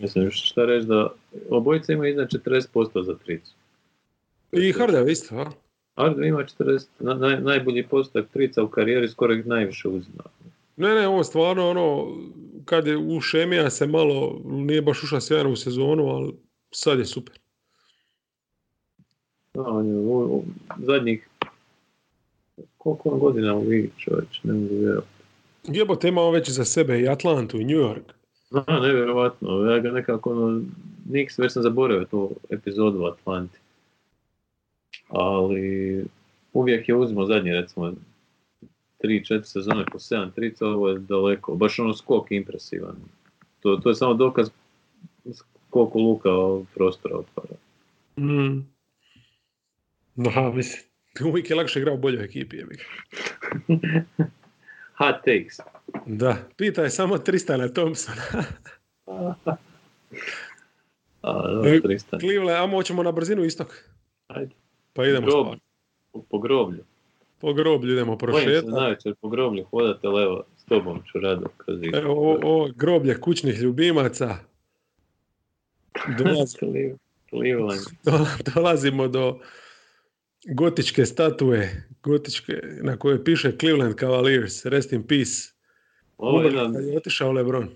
Mislim, šta reći da obojica imaju iznad 40% za tricu. I Hardaway isto, a? Hardaway ima 40, naj, najbolji postotak trica u karijeri, skoro ih najviše uzima. Ne, ne, on stvarno ono, kad je u Šemija se malo, nije baš ušla sjajno u sezonu, ali sad je super. Da, on je u, zadnjih, koliko on godina u ligi čovječ, ne mogu vjerovati. Jebote ima on već za sebe i Atlantu i New York. Da, nevjerovatno, ja ga nekako ono, niks, već sam zaboravio tu epizodu u Atlanti. Ali uvijek je uzmo zadnji recimo 3-4 sezone po 7 trica, ovo je daleko, baš ono skok impresivan. To, to je samo dokaz koliko Luka prostora otvara. Mm. No, mislim, uvijek je lakše igrao u boljoj ekipi. Je Hot takes. Da, pitaj samo Tristana Thompsona. A, dobro, Tristan. Cleveland, a moćemo na brzinu istok. Ajde. Pa idemo Grob. po groblju. Po groblju idemo prošetati. navečer po groblju hodate, ali evo, s tobom ću rado. Evo, ovo, ovo groblje kućnih ljubimaca. Dolaz, Cleve- Cleveland. do- dolazimo do gotičke statue, gotičke, na kojoj piše Cleveland Cavaliers, rest in peace. Ovo je kad je otišao Lebron.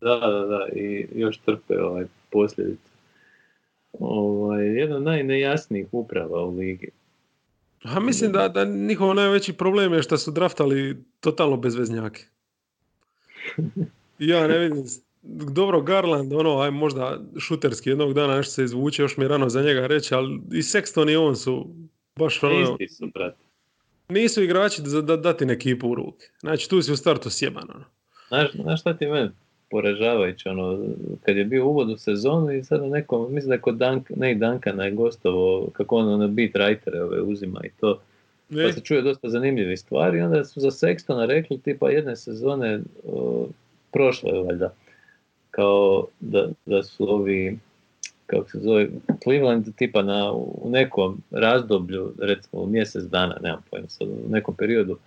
da, da, da, i još trpe ovaj posljedice. Ovaj, jedna od najnejasnijih uprava u ligi. A mislim da, da njihov najveći problem je što su draftali totalno bezveznjake. Ja ne vidim, dobro Garland, ono, aj možda šuterski jednog dana nešto se izvuče, još mi je rano za njega reći, ali i Sexton i on su baš ono, Isti su, brate. nisu igrači da, dati ekipu u ruke. Znači tu si u startu sjeban. Ono. Znaš, znaš šta ti mene poražavajuće, ono, kad je bio uvod u sezonu i sad na nekom, mislim da je kod Dank, ne i Dankana je gostovo, kako on na beat writere ove uzima i to, pa Ne, se čuje dosta zanimljivih stvari, onda su za Sextona rekli tipa jedne sezone o, prošle valjda, kao da, da su ovi, kako se zove, Cleveland tipa na, u nekom razdoblju, recimo u mjesec dana, nemam pojma sad, u nekom periodu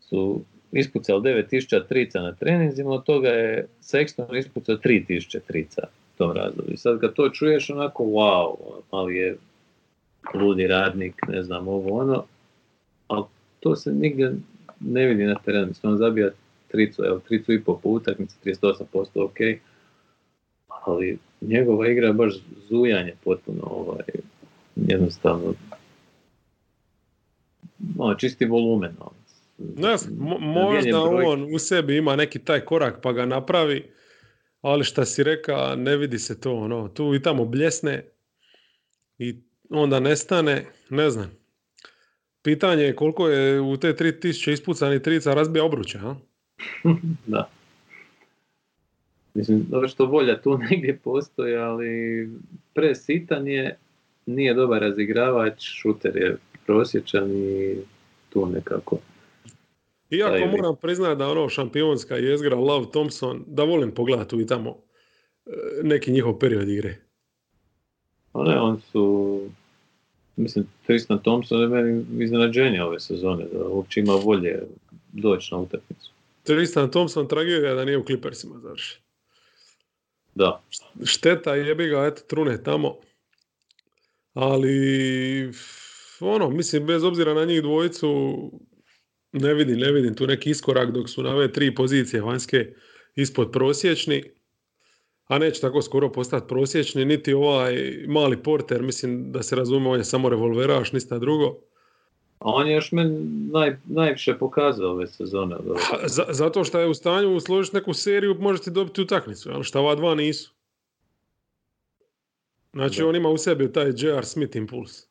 su ispucali 9000 trica na treninzima, od toga je Sexton ispucao 3000 trica u tom razdoblju. Sad kad to čuješ onako, wow, ali je ludi radnik, ne znam, ovo ono, ali to se nigdje ne vidi na terenu. Mislim, on zabija tricu, evo, tricu i po po utakmici, 38% ok, ali njegova igra je baš zujanje potpuno, ovaj, jednostavno, ono, čisti volumen, ono. Ne mo- možda on u sebi ima neki taj korak pa ga napravi, ali šta si reka, ne vidi se to. Ono, tu i tamo bljesne i onda nestane, ne znam. Pitanje je koliko je u te 3000 ispucanih trica razbija obruča, a? Da. Mislim, dobro što volja tu negdje postoji, ali presitan je, nije dobar razigravač, šuter je prosječan i tu nekako. Iako moram priznati da ono šampionska jezgra Love Thompson, da volim pogledati tu i tamo e, neki njihov period igre. A ne, on su, mislim, Tristan Thompson je meni iznenađenje ove sezone, da uopće ima volje doći na utakmicu. Tristan Thompson tragedija da nije u Clippersima završen. Da, šteta jebi ga, eto, trune tamo. Ali, ono, mislim, bez obzira na njih dvojicu, ne vidim, ne vidim tu neki iskorak dok su na ove tri pozicije vanjske ispod prosječni. A neće tako skoro postati prosječni, niti ovaj mali porter, mislim da se razume, on je samo revolveraš, ništa drugo. a on je još meni naj, najviše pokazao ove sezone. za- zato što je u stanju složiti neku seriju, možete dobiti utakmicu, ali šta ova dva nisu. Znači Da. on ima u sebi taj J.R. Smith impuls.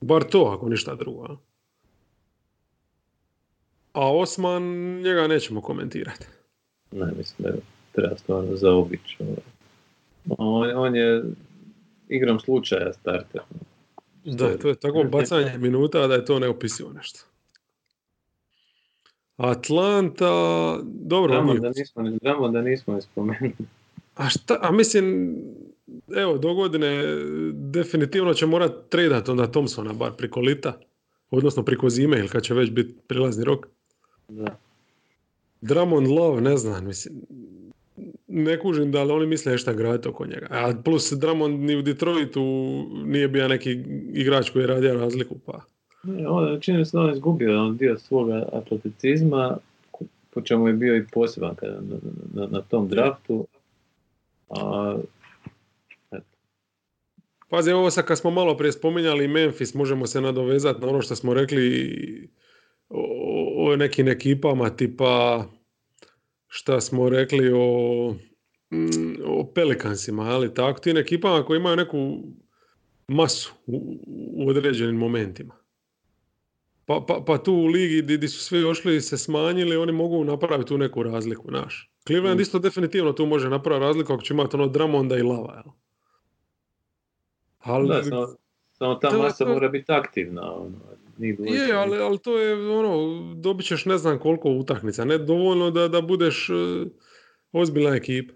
Bar to, ako ništa drugo. A, Osman, njega nećemo komentirati. Ne, mislim da je treba stvarno zaobići. ovaj. On, on je igrom slučaja starter. Da, to je tako bacanje minuta da je to neopisivo nešto. Atlanta, dobro, oni- da nismo, ni- dramo da nismo ni spomenuli. A šta, a mislim, evo, do godine definitivno će morat tradat onda Thompsona bar priko lita, odnosno priko zime ili kad će već biti prilazni rok. Da. Drummond Love, ne znam, mislim, ne kužim da li oni misle nešto graditi oko njega. A plus Drummond ni u Detroitu nije bio neki igrač koji je radio razliku, pa... Ne, on, čini se da on izgubio on dio svoga atleticizma, po čemu je bio i poseban kada, na, na, na tom draftu. A, Pazi, ovo sad kad smo malo prije spominjali Memphis, možemo se nadovezati na ono što smo rekli o, o nekim ekipama tipa šta smo rekli o, mm, o Pelicansima, ali tako, tim ekipama koji imaju neku masu u, u određenim momentima. Pa, pa, pa tu u ligi di su svi ošli i se smanjili, oni mogu napraviti tu neku razliku, naš. Cleveland Mm. isto definitivno tu može napraviti razliku ako će imati ono Dramonda i Lava, jel? Ali, da, samo, samo ta masa to- mora biti aktivna. Ono, njih dvojica je, ali, ali to je ono, dobit ćeš ne znam koliko utakmica, ne dovoljno da, da budeš e, ozbiljna ekipa.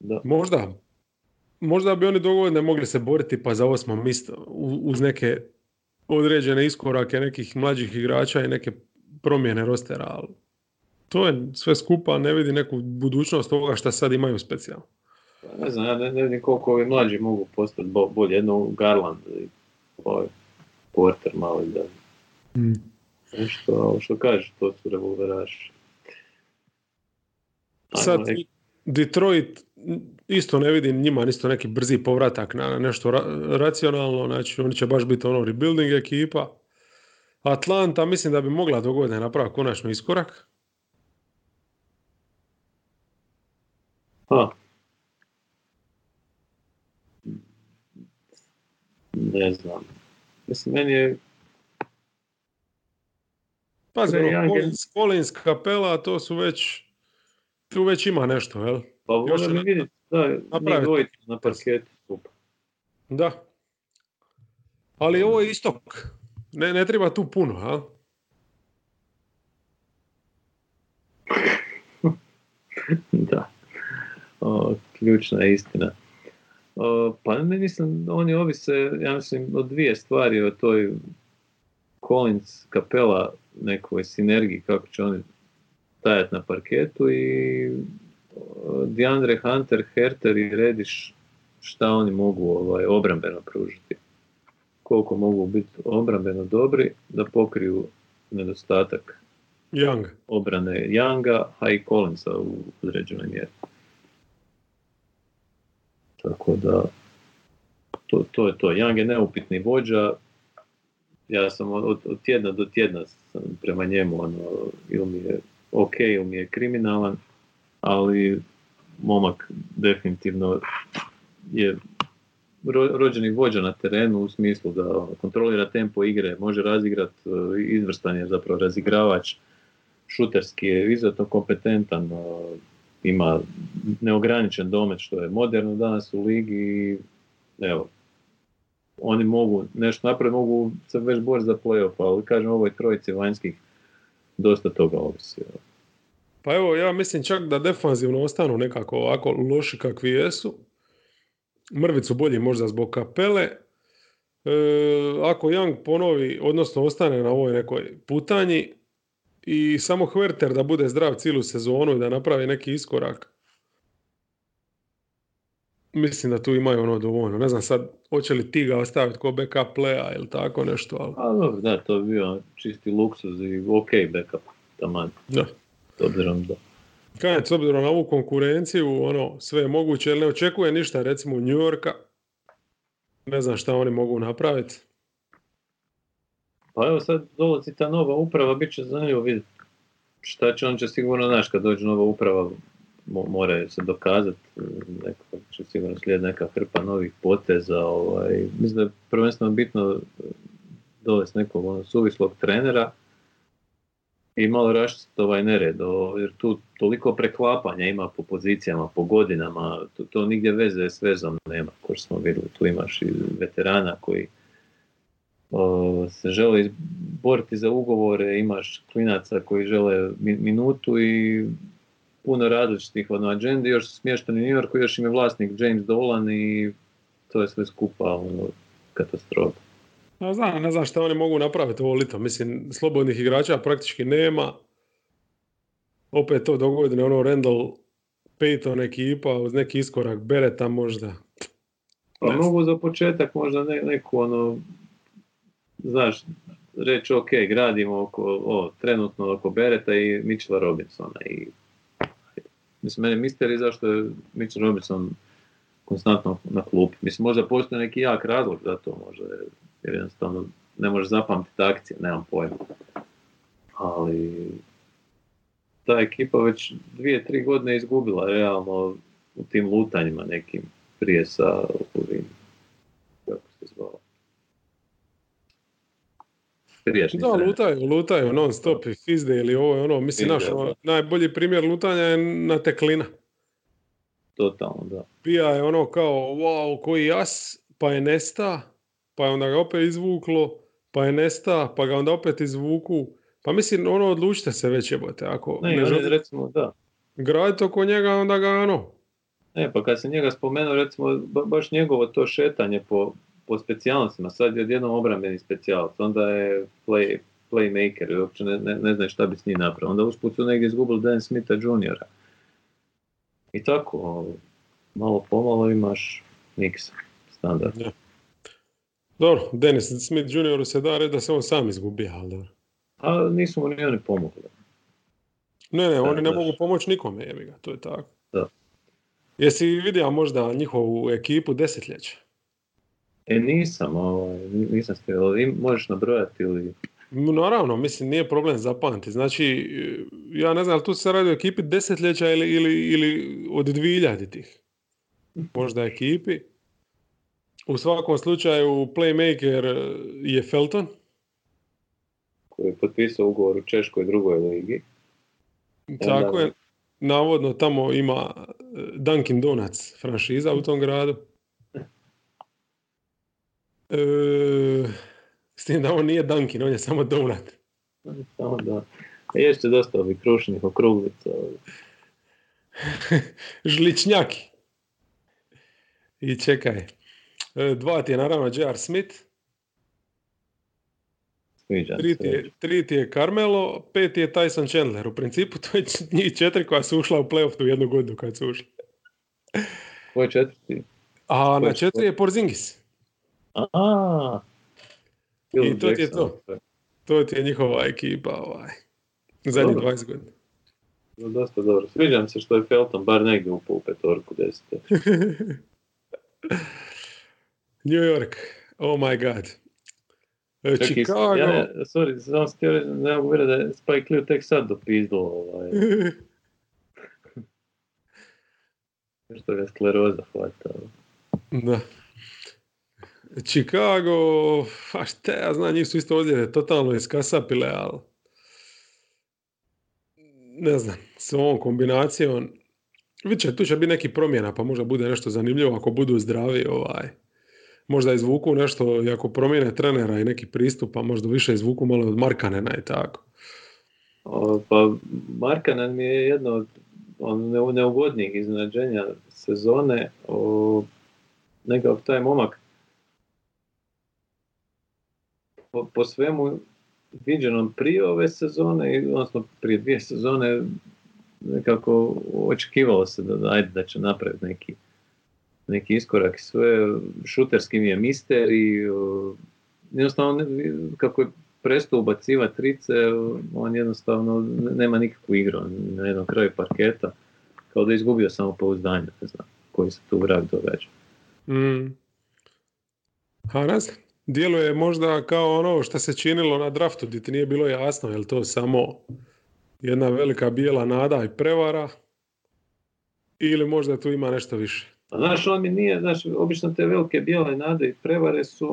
Da. Možda. Možda bi oni dovoljno mogli se boriti pa za osmo mjesto uz neke određene iskorake nekih mlađih igrača i neke promjene rostera, ali to je sve skupa, ne vidi neku budućnost ovoga što sad imaju specijalno. Pa Ne znam, ja ne, ne vidim koliko ovi mlađi mogu postati bo- bolje. Jedno Garland ovaj Porter malo da nešto, što kažeš, to su revolveraši. Sad, neki- Detroit, isto ne vidim njima isto neki brzi povratak na nešto ra- racionalno, znači oni će baš biti ono rebuilding ekipa. Atlanta mislim da bi mogla dogodine napraviti konačno iskorak. Ha. Ne znam. Mislim, meni je Pazi, Collins, Collins, Capella, to su već, tu već ima nešto, jel? Pa na- vidjeti, da, napraviti. dvojicu na parketu. Da. Ali ovo je istok. Ne, ne treba tu puno, a? da. O, ključna je istina. Pa ne mislim, oni ovise, ja mislim, o dvije stvari, o toj Collins kapela nekoj sinergiji, kako će oni stajati na parketu i o, DeAndre Hunter, Herter i Rediš, šta oni mogu ovaj, obrambeno pružiti. Koliko mogu biti obrambeno dobri da pokriju nedostatak Young. obrane Younga, a i Collinsa u određenoj mjeri. Tako da, to, to je to. Young je neupitni vođa, ja sam od, od tjedna do tjedna sam prema njemu, ono, ili mi je ok, ili mi je kriminalan, ali momak definitivno je ro- rođeni vođa na terenu u smislu da ono, kontrolira tempo igre, može razigrat, e, izvrstan je zapravo razigravač, šuterski je izuzetno kompetentan, o, ima neograničen domet što je moderno danas u ligi i evo, oni mogu nešto napraviti, mogu se već boriti za playoff, ali kažem ovoj trojici vanjskih dosta toga ovisi. Pa evo, ja mislim čak da defanzivno ostanu nekako ovako loši kakvi jesu. Mrvicu bolji možda zbog kapele. E, ako Young ponovi, odnosno ostane na ovoj nekoj putanji i samo Hverter da bude zdrav cijelu sezonu i da napravi neki iskorak. Mislim da tu imaju ono dovoljno. Ne znam sad, hoće li ti ga ostaviti ko backup playa ili tako nešto, ali A dobro, da, to bi bio čisti luksuz i ok backup, taman, da. s obzirom da. Kaj, s obzirom na ovu konkurenciju, ono, sve je moguće, jer ne očekuje ništa, recimo, New Yorka. Ne znam šta oni mogu napraviti. Pa evo sad dolazi ta nova uprava, bit će zanimljivo vidjeti šta će, on će sigurno, znaš, kad dođe nova uprava, mo- mora se dokazati, neko će sigurno slijed neka hrpa novih poteza, ovaj, mislim da je prvenstveno bitno dovesti nekog ono, suvislog trenera i malo raščistiti ovaj nered, jer tu toliko preklapanja ima po pozicijama, po godinama, to, to nigdje veze s vezom nema, kao što smo vidjeli, tu imaš i veterana koji se žele boriti za ugovore, imaš klinaca koji žele mi- minutu i puno različitih ono, agendi, još su smješteni u New Yorku, još im je vlasnik James Dolan i to je sve skupa ono, katastrofa. Ja znam, ne znam šta oni mogu napraviti ovo lito. Mislim, slobodnih igrača praktički nema. Opet to dogodine, ono Randall Payton ekipa uz neki iskorak Bereta možda. Pa mogu za početak možda ne, neku ono, znaš, reći ok, gradimo oko, o, trenutno oko Bereta i Mitchella Robinsona i mislim, meni misteri zašto je Mitchell Robinson konstantno na klupi. Mislim, možda postoji neki jak razlog za to, možda je, jer jednostavno ne možeš zapamtiti akcije, nemam pojma. Ali ta ekipa već dvije, tri godine izgubila realno u tim lutanjima nekim prije sa ovim, kako se zvao, prijašnji Da, lutaju, lutaju non stop i fizde ili ovo je ono, mislim, naš, ono, najbolji primjer lutanja je na teklina. Totalno, da. Pija je ono kao, wow, koji jas, pa je nesta, pa je onda ga opet izvuklo, pa je nesta, pa ga onda opet izvuku. Pa mislim, ono, odlučite se već jebote, ako Ne, ne, želite recimo, da. graditi oko njega, onda ga ono, Ne, pa kad se njega spomenuo, recimo, baš njegovo to šetanje po, po specijalnostima, sad je odjednom obrambeni specijalac, onda je play, playmaker i uopće ne, ne, ne znaš šta bi s njim napravio. Onda usput su negdje izgubili Dan Smitha juniora. I tako, malo pomalo imaš miksa, standard. Ja. Dobro, Dennis Smith junior se da red da se on sam izgubi, ali dobro. A nisu mu ni oni pomogli. Ne, ne, oni ne mogu pomoći nikome, jebi ga, to je tako. Da. Jesi vidio možda njihovu ekipu desetljeća? E, nisam, ovaj, nisam stigao. Možeš nabrojati ili... Naravno, mislim, nije problem zapamtiti. Znači, ja ne znam, tu se radi o ekipi desetljeća ili, ili, ili od dvijeljaditih. Možda ekipi. U svakom slučaju, playmaker je Felton. Koji je potpisao ugovor u Češkoj drugoj ligi. Tako je. Navodno tamo ima e, Dunkin Donuts franšiza u tom gradu. E, s tim da on nije Dunkin, on je samo donut. Samo da. Jeste dosta ovih krušnih okruglica. Žličnjaki. I čekaj. E, dva ti je naravno J.R. Smith. Tri ti, je, tri ti je Carmelo, pet je Tyson Chandler. U principu to je njih četiri koja su ušla u playoff tu jednu godinu kad su ušli. Ko je četvrti? A na četiri je Porzingis. A, I to ti je to. To ti je njihova ekipa ovaj. Zadnjih 20 godina. No, dosta dobro. Sviđam se što je Felton bar negdje upao u petorku desete. New York. Oh my god. E, Čekaj, Chicago. Ja ne, sorry, samo sam htio ne mogu vjerati da je Spike Lee tek sad dopizdilo. Ovaj. Što ga skleroza hvata. Da. Chicago, a šta ja znam, njih su isto ovdje totalno iskasapile, ali ne znam, s ovom kombinacijom, vidite, tu će biti neki promjena, pa možda bude nešto zanimljivo ako budu zdravi, ovaj, možda izvuku nešto, i ako promijene trenera i neki pristup, pa možda više izvuku malo od Markanena i tako. Pa Markanen mi je jedno od neugodnijih iznenađenja sezone. O, nekako taj momak po, po svemu viđenom prije ove sezone, odnosno prije dvije sezone, nekako očekivalo se da, ajde, da će napraviti neki, neki iskorak sve. Šuterski mi je mister i jednostavno kako je prestao ubacivati trice, on jednostavno nema nikakvu igru na jednom kraju parketa, kao da je izgubio samo pouzdanje, ne znam koji se tu vrag događa. Mm. Znam, djeluje možda kao ono što se činilo na draftu, gdje ti nije bilo jasno, je li to samo jedna velika bijela nada i prevara, ili možda tu ima nešto više. A znaš, on mi nije, znaš, obično te velike bijele nade i prevare su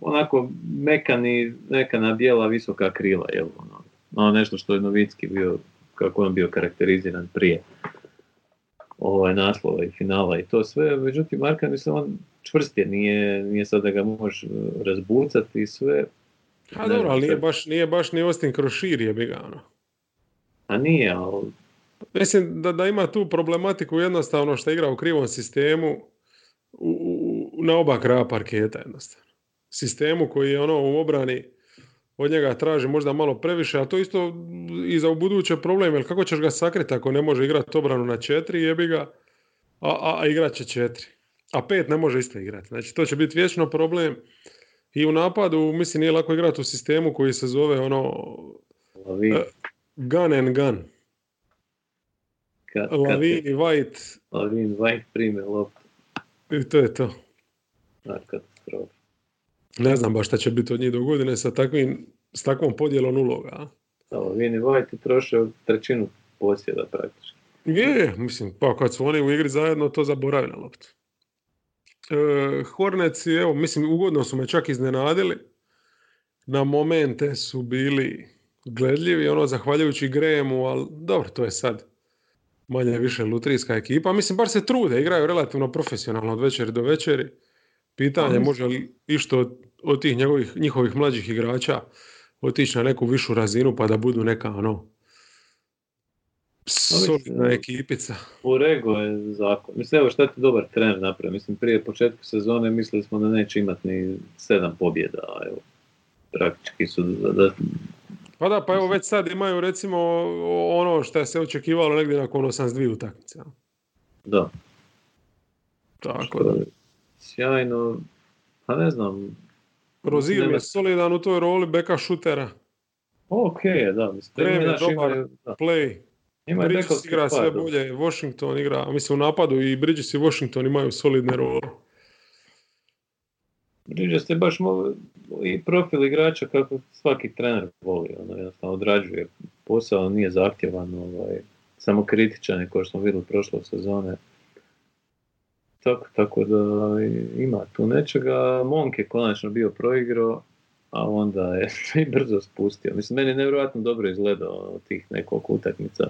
onako mekani, mekana bijela visoka krila, jel, ono, ono nešto što je Novicki bio, kako on bio karakteriziran prije ovaj, naslova i finala i to sve, međutim Markan se on čvrst je, nije, nije sad da ga možeš razbucati i sve. A dobro, ali nije baš, nije baš ni Austin Krošir je bi ono. A nije, ali Mislim da, da ima tu problematiku jednostavno što igra u krivom sistemu u, u, na oba kraja parketa jednostavno. Sistemu koji je ono u obrani od njega traži možda malo previše, a to isto i za u buduće problem, jer kako ćeš ga sakriti ako ne može igrati obranu na četiri, jebi ga, a, a, a igrat će četiri. A pet ne može isto igrati. Znači to će biti vječno problem. I u napadu, mislim, nije lako igrati u sistemu koji se zove ono uh, gun and gun. Kad, Lavin i White. Lavin White prime loptu. I to je to. A, katastrofa. Ne znam baš šta će biti od njih do godine sa, takvim, s takvom podjelom uloga. Lavin i White troše trećinu posjeda praktički. Je, mislim, pa kad su oni u igri zajedno, to zaboravi na loptu. E, Horneci, evo, mislim, ugodno su me čak iznenadili. Na momente su bili gledljivi, ono, zahvaljujući Gremu, ali dobro, to je sad manje više lutrijska ekipa. Mislim, bar se trude, igraju relativno profesionalno od večeri do večeri. Pitanje je može li išto od, od tih njegovih, njihovih mlađih igrača otići na neku višu razinu pa da budu neka ono solidna ekipica. Urego je zakon. Mislim, evo šta ti dobar trener napravio. Mislim, prije početka sezone mislili smo da neće imati ni sedam pobjeda. a Evo, praktički su da, da Pa da, pa evo već sad imaju recimo ono što je se očekivalo negdje nakon 82 utakmice. da, Tako da. Sjajno. Pa ne znam, Rozir nema- je solidan u toj roli beka šutera. ok da. Mislim, je dobar. da, Play. imaju Bridges igra sve bolje, Washington igra, mislim u napadu i Bridges i Washington imaju solidne role. Bridges je baš mo- i profil igrača kako svaki trener voli, ono jednostavno odrađuje posao, nije zahtjevan, ovaj, samo kritičan je kao što smo vidjeli prošle sezone. Tako, tako da i- ima tu nečega. Monk je konačno bio proigrao, a onda je i brzo spustio. Mislim, meni je nevjerojatno dobro izgledao ono, tih nekoliko utakmica.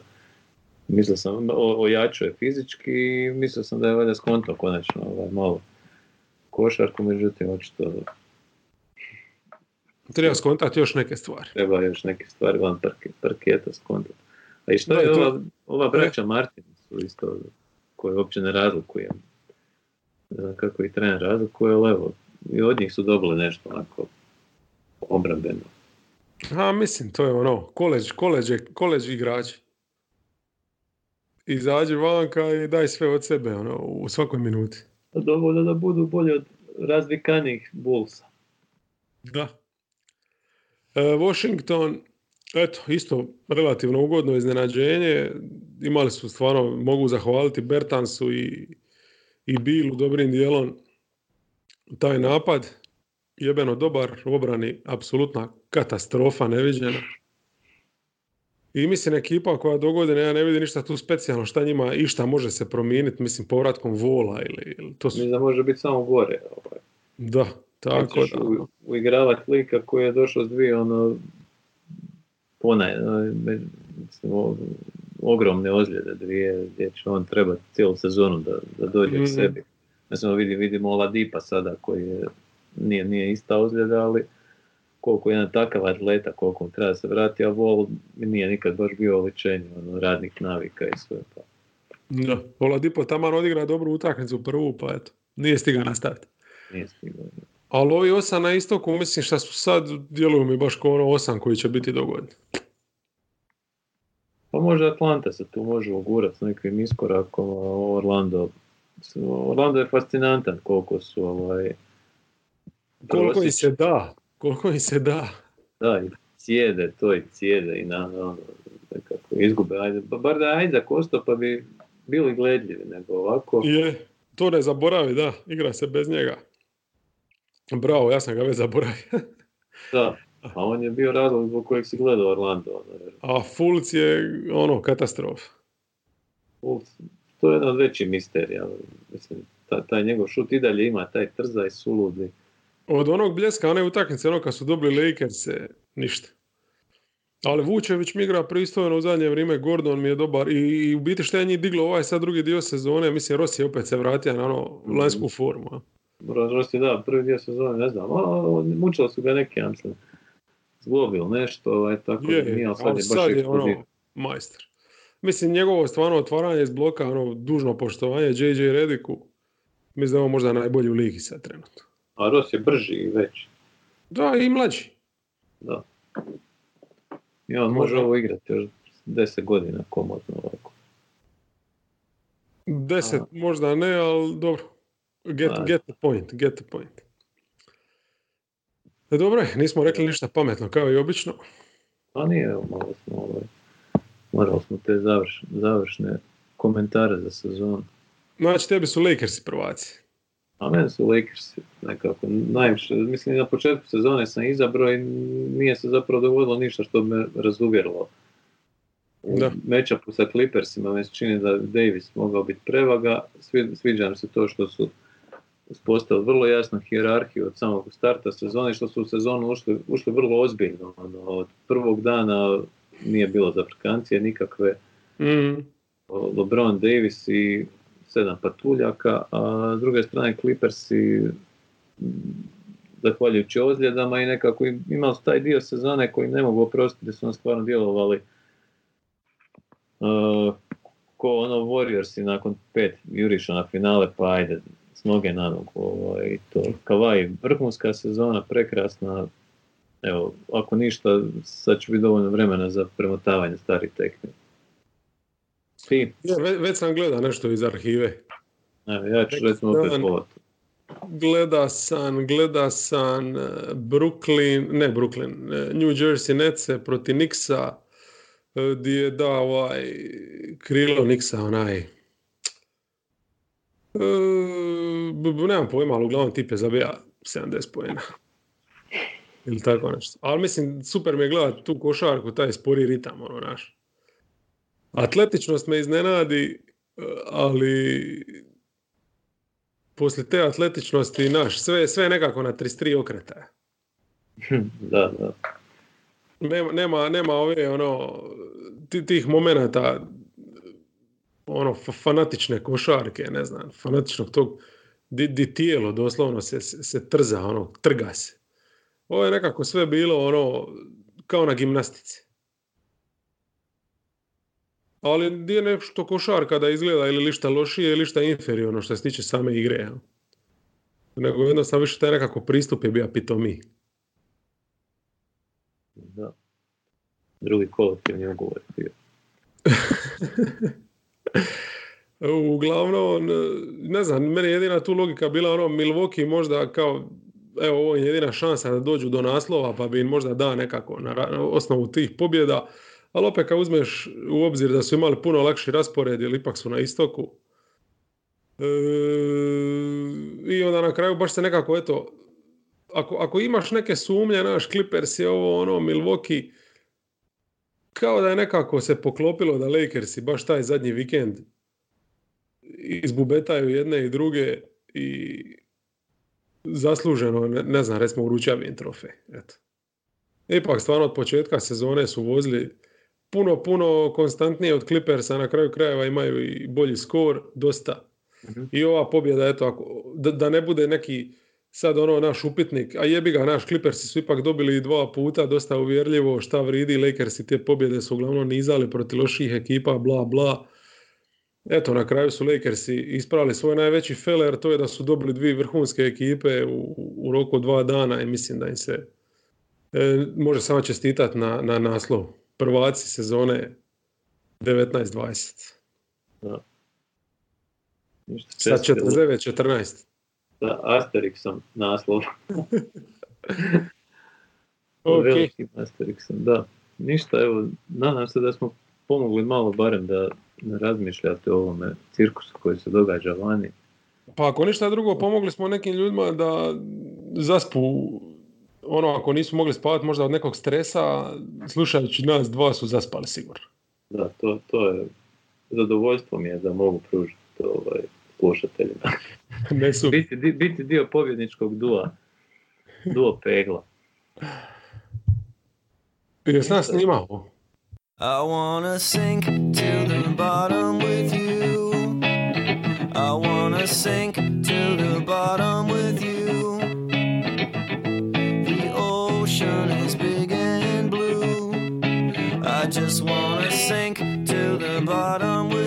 Mislio sam, ojačao je fizički i mislio sam da je valjda skonto konačno ovaj, malo košarku, međutim, očito Treba skontati još neke stvari. treba još neke stvari van parke, parketa skontati. A i što Da, je to- ova, ova braća Martin su isto, koje uopće ne razlikujem. Kako ih trener razlikuje, ali evo, i od njih su dobili nešto onako obrambeno. A mislim, to je ono, koleđ, koleđ, koleđ igrači. Izađi vanka i daj sve od sebe ono, u svakoj minuti. Da dovoljno da budu bolji od razvikanijih Bullsa. Da. E, Washington, eto, isto relativno ugodno iznenađenje. Imali su stvarno, mogu zahvaliti Bertansu i, i Bilu dobrim dijelom taj napad. Jebeno dobar u obrani, apsolutna katastrofa neviđena. I mislim ekipa koja do godine ja ne vidi ništa tu specijalno šta njima išta može se promijeniti, mislim povratkom vola ili, ili to su, Mislim da može biti samo gore. Ovaj. da, tako da. u, uigravati lika koji je došao s dvije ono ponaj, ono, mislim, ogromne ozljede dvije gdje će on trebati cijelu sezonu da, da dođe Mhm. k sebi. Mislim, vidim, vidimo Oladipa sada koji je, nije, nije ista ozljeda, ali koliko je jedan takav atleta, koliko mu treba se vrati, a Vol nije nikad baš bio oličenje ono, radnih navika i sve. Pa. Da, Oladipo taman odigra dobru utakmicu prvu, pa eto, nije stigao nastaviti. Nije stigao. Ali ovi osam na istoku, mislim šta su sad, djeluju mi baš kao ono osam koji će biti dogodni. Pa možda Atlanta se tu može ugurati s nekim iskorakom, a Orlando, Orlando je fascinantan koliko su ovaj, Koliko im se da, koliko im se da. Da, i cijede to i cijede i na, ono, nekako izgube. Ajde, ba- bar da je Ajzak ostao pa bi bili gledljivi, nego ovako. Je, to ne zaboravi, da, igra se bez njega. Bravo, ja sam ga već zaboravio. Da, a on je bio razlog zbog kojeg si gledao Orlando. Ono, A Fulc je, ono, katastrofa. Fultz, to je jedan od većih misterija. Mislim, ta- taj njegov šut i dalje ima taj trzaj suludi. Od onog bljeska, one utakmice, ono kad su dobili Lakers, ništa. Ali Vučević mi igra pristojno u zadnje vrijeme, Gordon mi je dobar i, i u biti što je njih diglo ovaj sad drugi dio sezone, mislim Rossi je opet se vratio na ono Mhm. lanjsku formu. a. Rosti, da, prvi dio sezone, ne znam, a, mučili su ga neki, ja mislim, zglobil nešto, ovaj, tako da Je, nije, ali sad je baš sad je ono majster. Mislim njegovo stvarno otvaranje iz bloka, ono dužno poštovanje JJ Rediku, mislim da je on možda najbolji u ligi sad trenutno. A Ros je brži i veći, Da, i mlađi. da. I on Može. ovo igrati još 10 godina komodno ovako. Deset A. možda ne, ali dobro. Get, A. get the point, get the point. E, dobro, je, nismo rekli ništa pametno, kao i obično. A nije, malo smo, ovaj, morali smo te završ, završne komentare za sezonu. Znači, tebi su Lakersi prvaci. A meni su Lakers nekako najviše, mislim na početku sezone sam izabrao i nije se zapravo dogodilo ništa što me razuvjerilo. Da. matchupu sa Clippersima me se čini da Davis mogao biti prevaga, Svi- sviđa mi se to što su uspostavili vrlo jasnu hijerarhiju od samog starta sezone, što su u sezonu ušli, ušli vrlo ozbiljno. Ono, od prvog dana nije bilo zafrkancije nikakve. Mm. LeBron Davis i sedam patuljaka, a s druge strane Clippersi zahvaljujući ozljedama i nekako im- imali taj dio sezone koji ne mogu oprostiti da su on stvarno djelovali uh, ko ono Warriorsi nakon pet juriša na finale, pa ajde, s noge na nogu. Ovaj, to. Kavaj, vrhunska sezona, prekrasna. Evo, ako ništa, sad će biti dovoljno vremena za premotavanje starih tekmi. Ti? Ja, ve- već sam gleda nešto iz arhive. Evo, ja ću recimo opet. Gleda sam, gleda sam eh, Brooklyn, ne Brooklyn, eh, New Jersey Netse protiv Nixa, eh, gdje je da ovaj krilo Nixa onaj b- nemam pojma, ali uglavnom tip je zabija 70 pojena. Ili tako nešto. Ali mislim, super mi je gledati tu košarku, taj spori ritam, ono, naš. Atletičnost me iznenadi, eh, ali poslije te atletičnosti, naš, sve, sve nekako na 33 okretaja. da, da. Nema, nema, nema ove, ono, ti- tih momenata, ono, fa- fanatične košarke, ne znam, fanatičnog tog, di, di tijelo doslovno se, se, se trza, ono, trga se. Ovo je nekako sve bilo, ono, kao na gimnastici. Ali nije nešto košarka da izgleda ili lišta lošije ili šta inferiorno što se tiče same igre. Nego jednostavno više taj nekako pristup je bio pitomi. da. Drugi kolektivni ugovor je bio. Uglavnom, ne znam, meni je jedina tu logika bila ono Milwaukee možda kao evo ovo je jedina šansa da dođu do naslova pa bi im možda da nekako na, osnovu tih pobjeda. Ali opet kad uzmeš u obzir da su imali puno lakši raspored jer ipak su na istoku. E, I onda na kraju baš se nekako eto ako, ako imaš neke sumnje, naš Clippers je ovo ono Milwaukee kao da je nekako se poklopilo da Lakersi baš taj zadnji vikend izbubetaju jedne i druge i zasluženo, ne, ne znam, recimo uručavi im trofej. Eto. Ipak stvarno od početka sezone su vozili puno, puno konstantnije od Clippersa, na kraju krajeva imaju i bolji skor, dosta. Mhm. I ova pobjeda, eto, ako, da, da ne bude neki sad ono naš upitnik, a jebi ga, naš Clippersi su ipak dobili dva puta, dosta uvjerljivo šta vridi, Lakersi te pobjede su uglavnom nizali protiv loših ekipa, bla bla. Eto, na kraju su Lakersi ispravili svoj najveći feler, to je da su dobili dvije vrhunske ekipe u, u roku dva dana i mislim da im se e, može samo čestitati na, na naslov. Prvaci sezone 19-20. Ništa Sa čestitke 49-14. Sa Asterixom naslov. Ok. Velikim Asterixom, da. Ništa, evo, nadam se da smo pomogli malo barem da razmišljate o ovome cirkusu koji se događa vani. Pa ako ništa drugo, pomogli smo nekim ljudima da zaspu, ono ako nisu mogli spavati možda od nekog stresa, slušajući nas dva su zaspali sigurno. Da, to, to je zadovoljstvo mi je da mogu pružiti ovaj, slušateljima. ne su. biti, di- biti dio pobjedničkog dua. Duo pegla. Jes nas snimao? I wanna sink to the bottom with you. I wanna sink to the bottom with you. The ocean is big and blue. I just wanna sink to the bottom with you.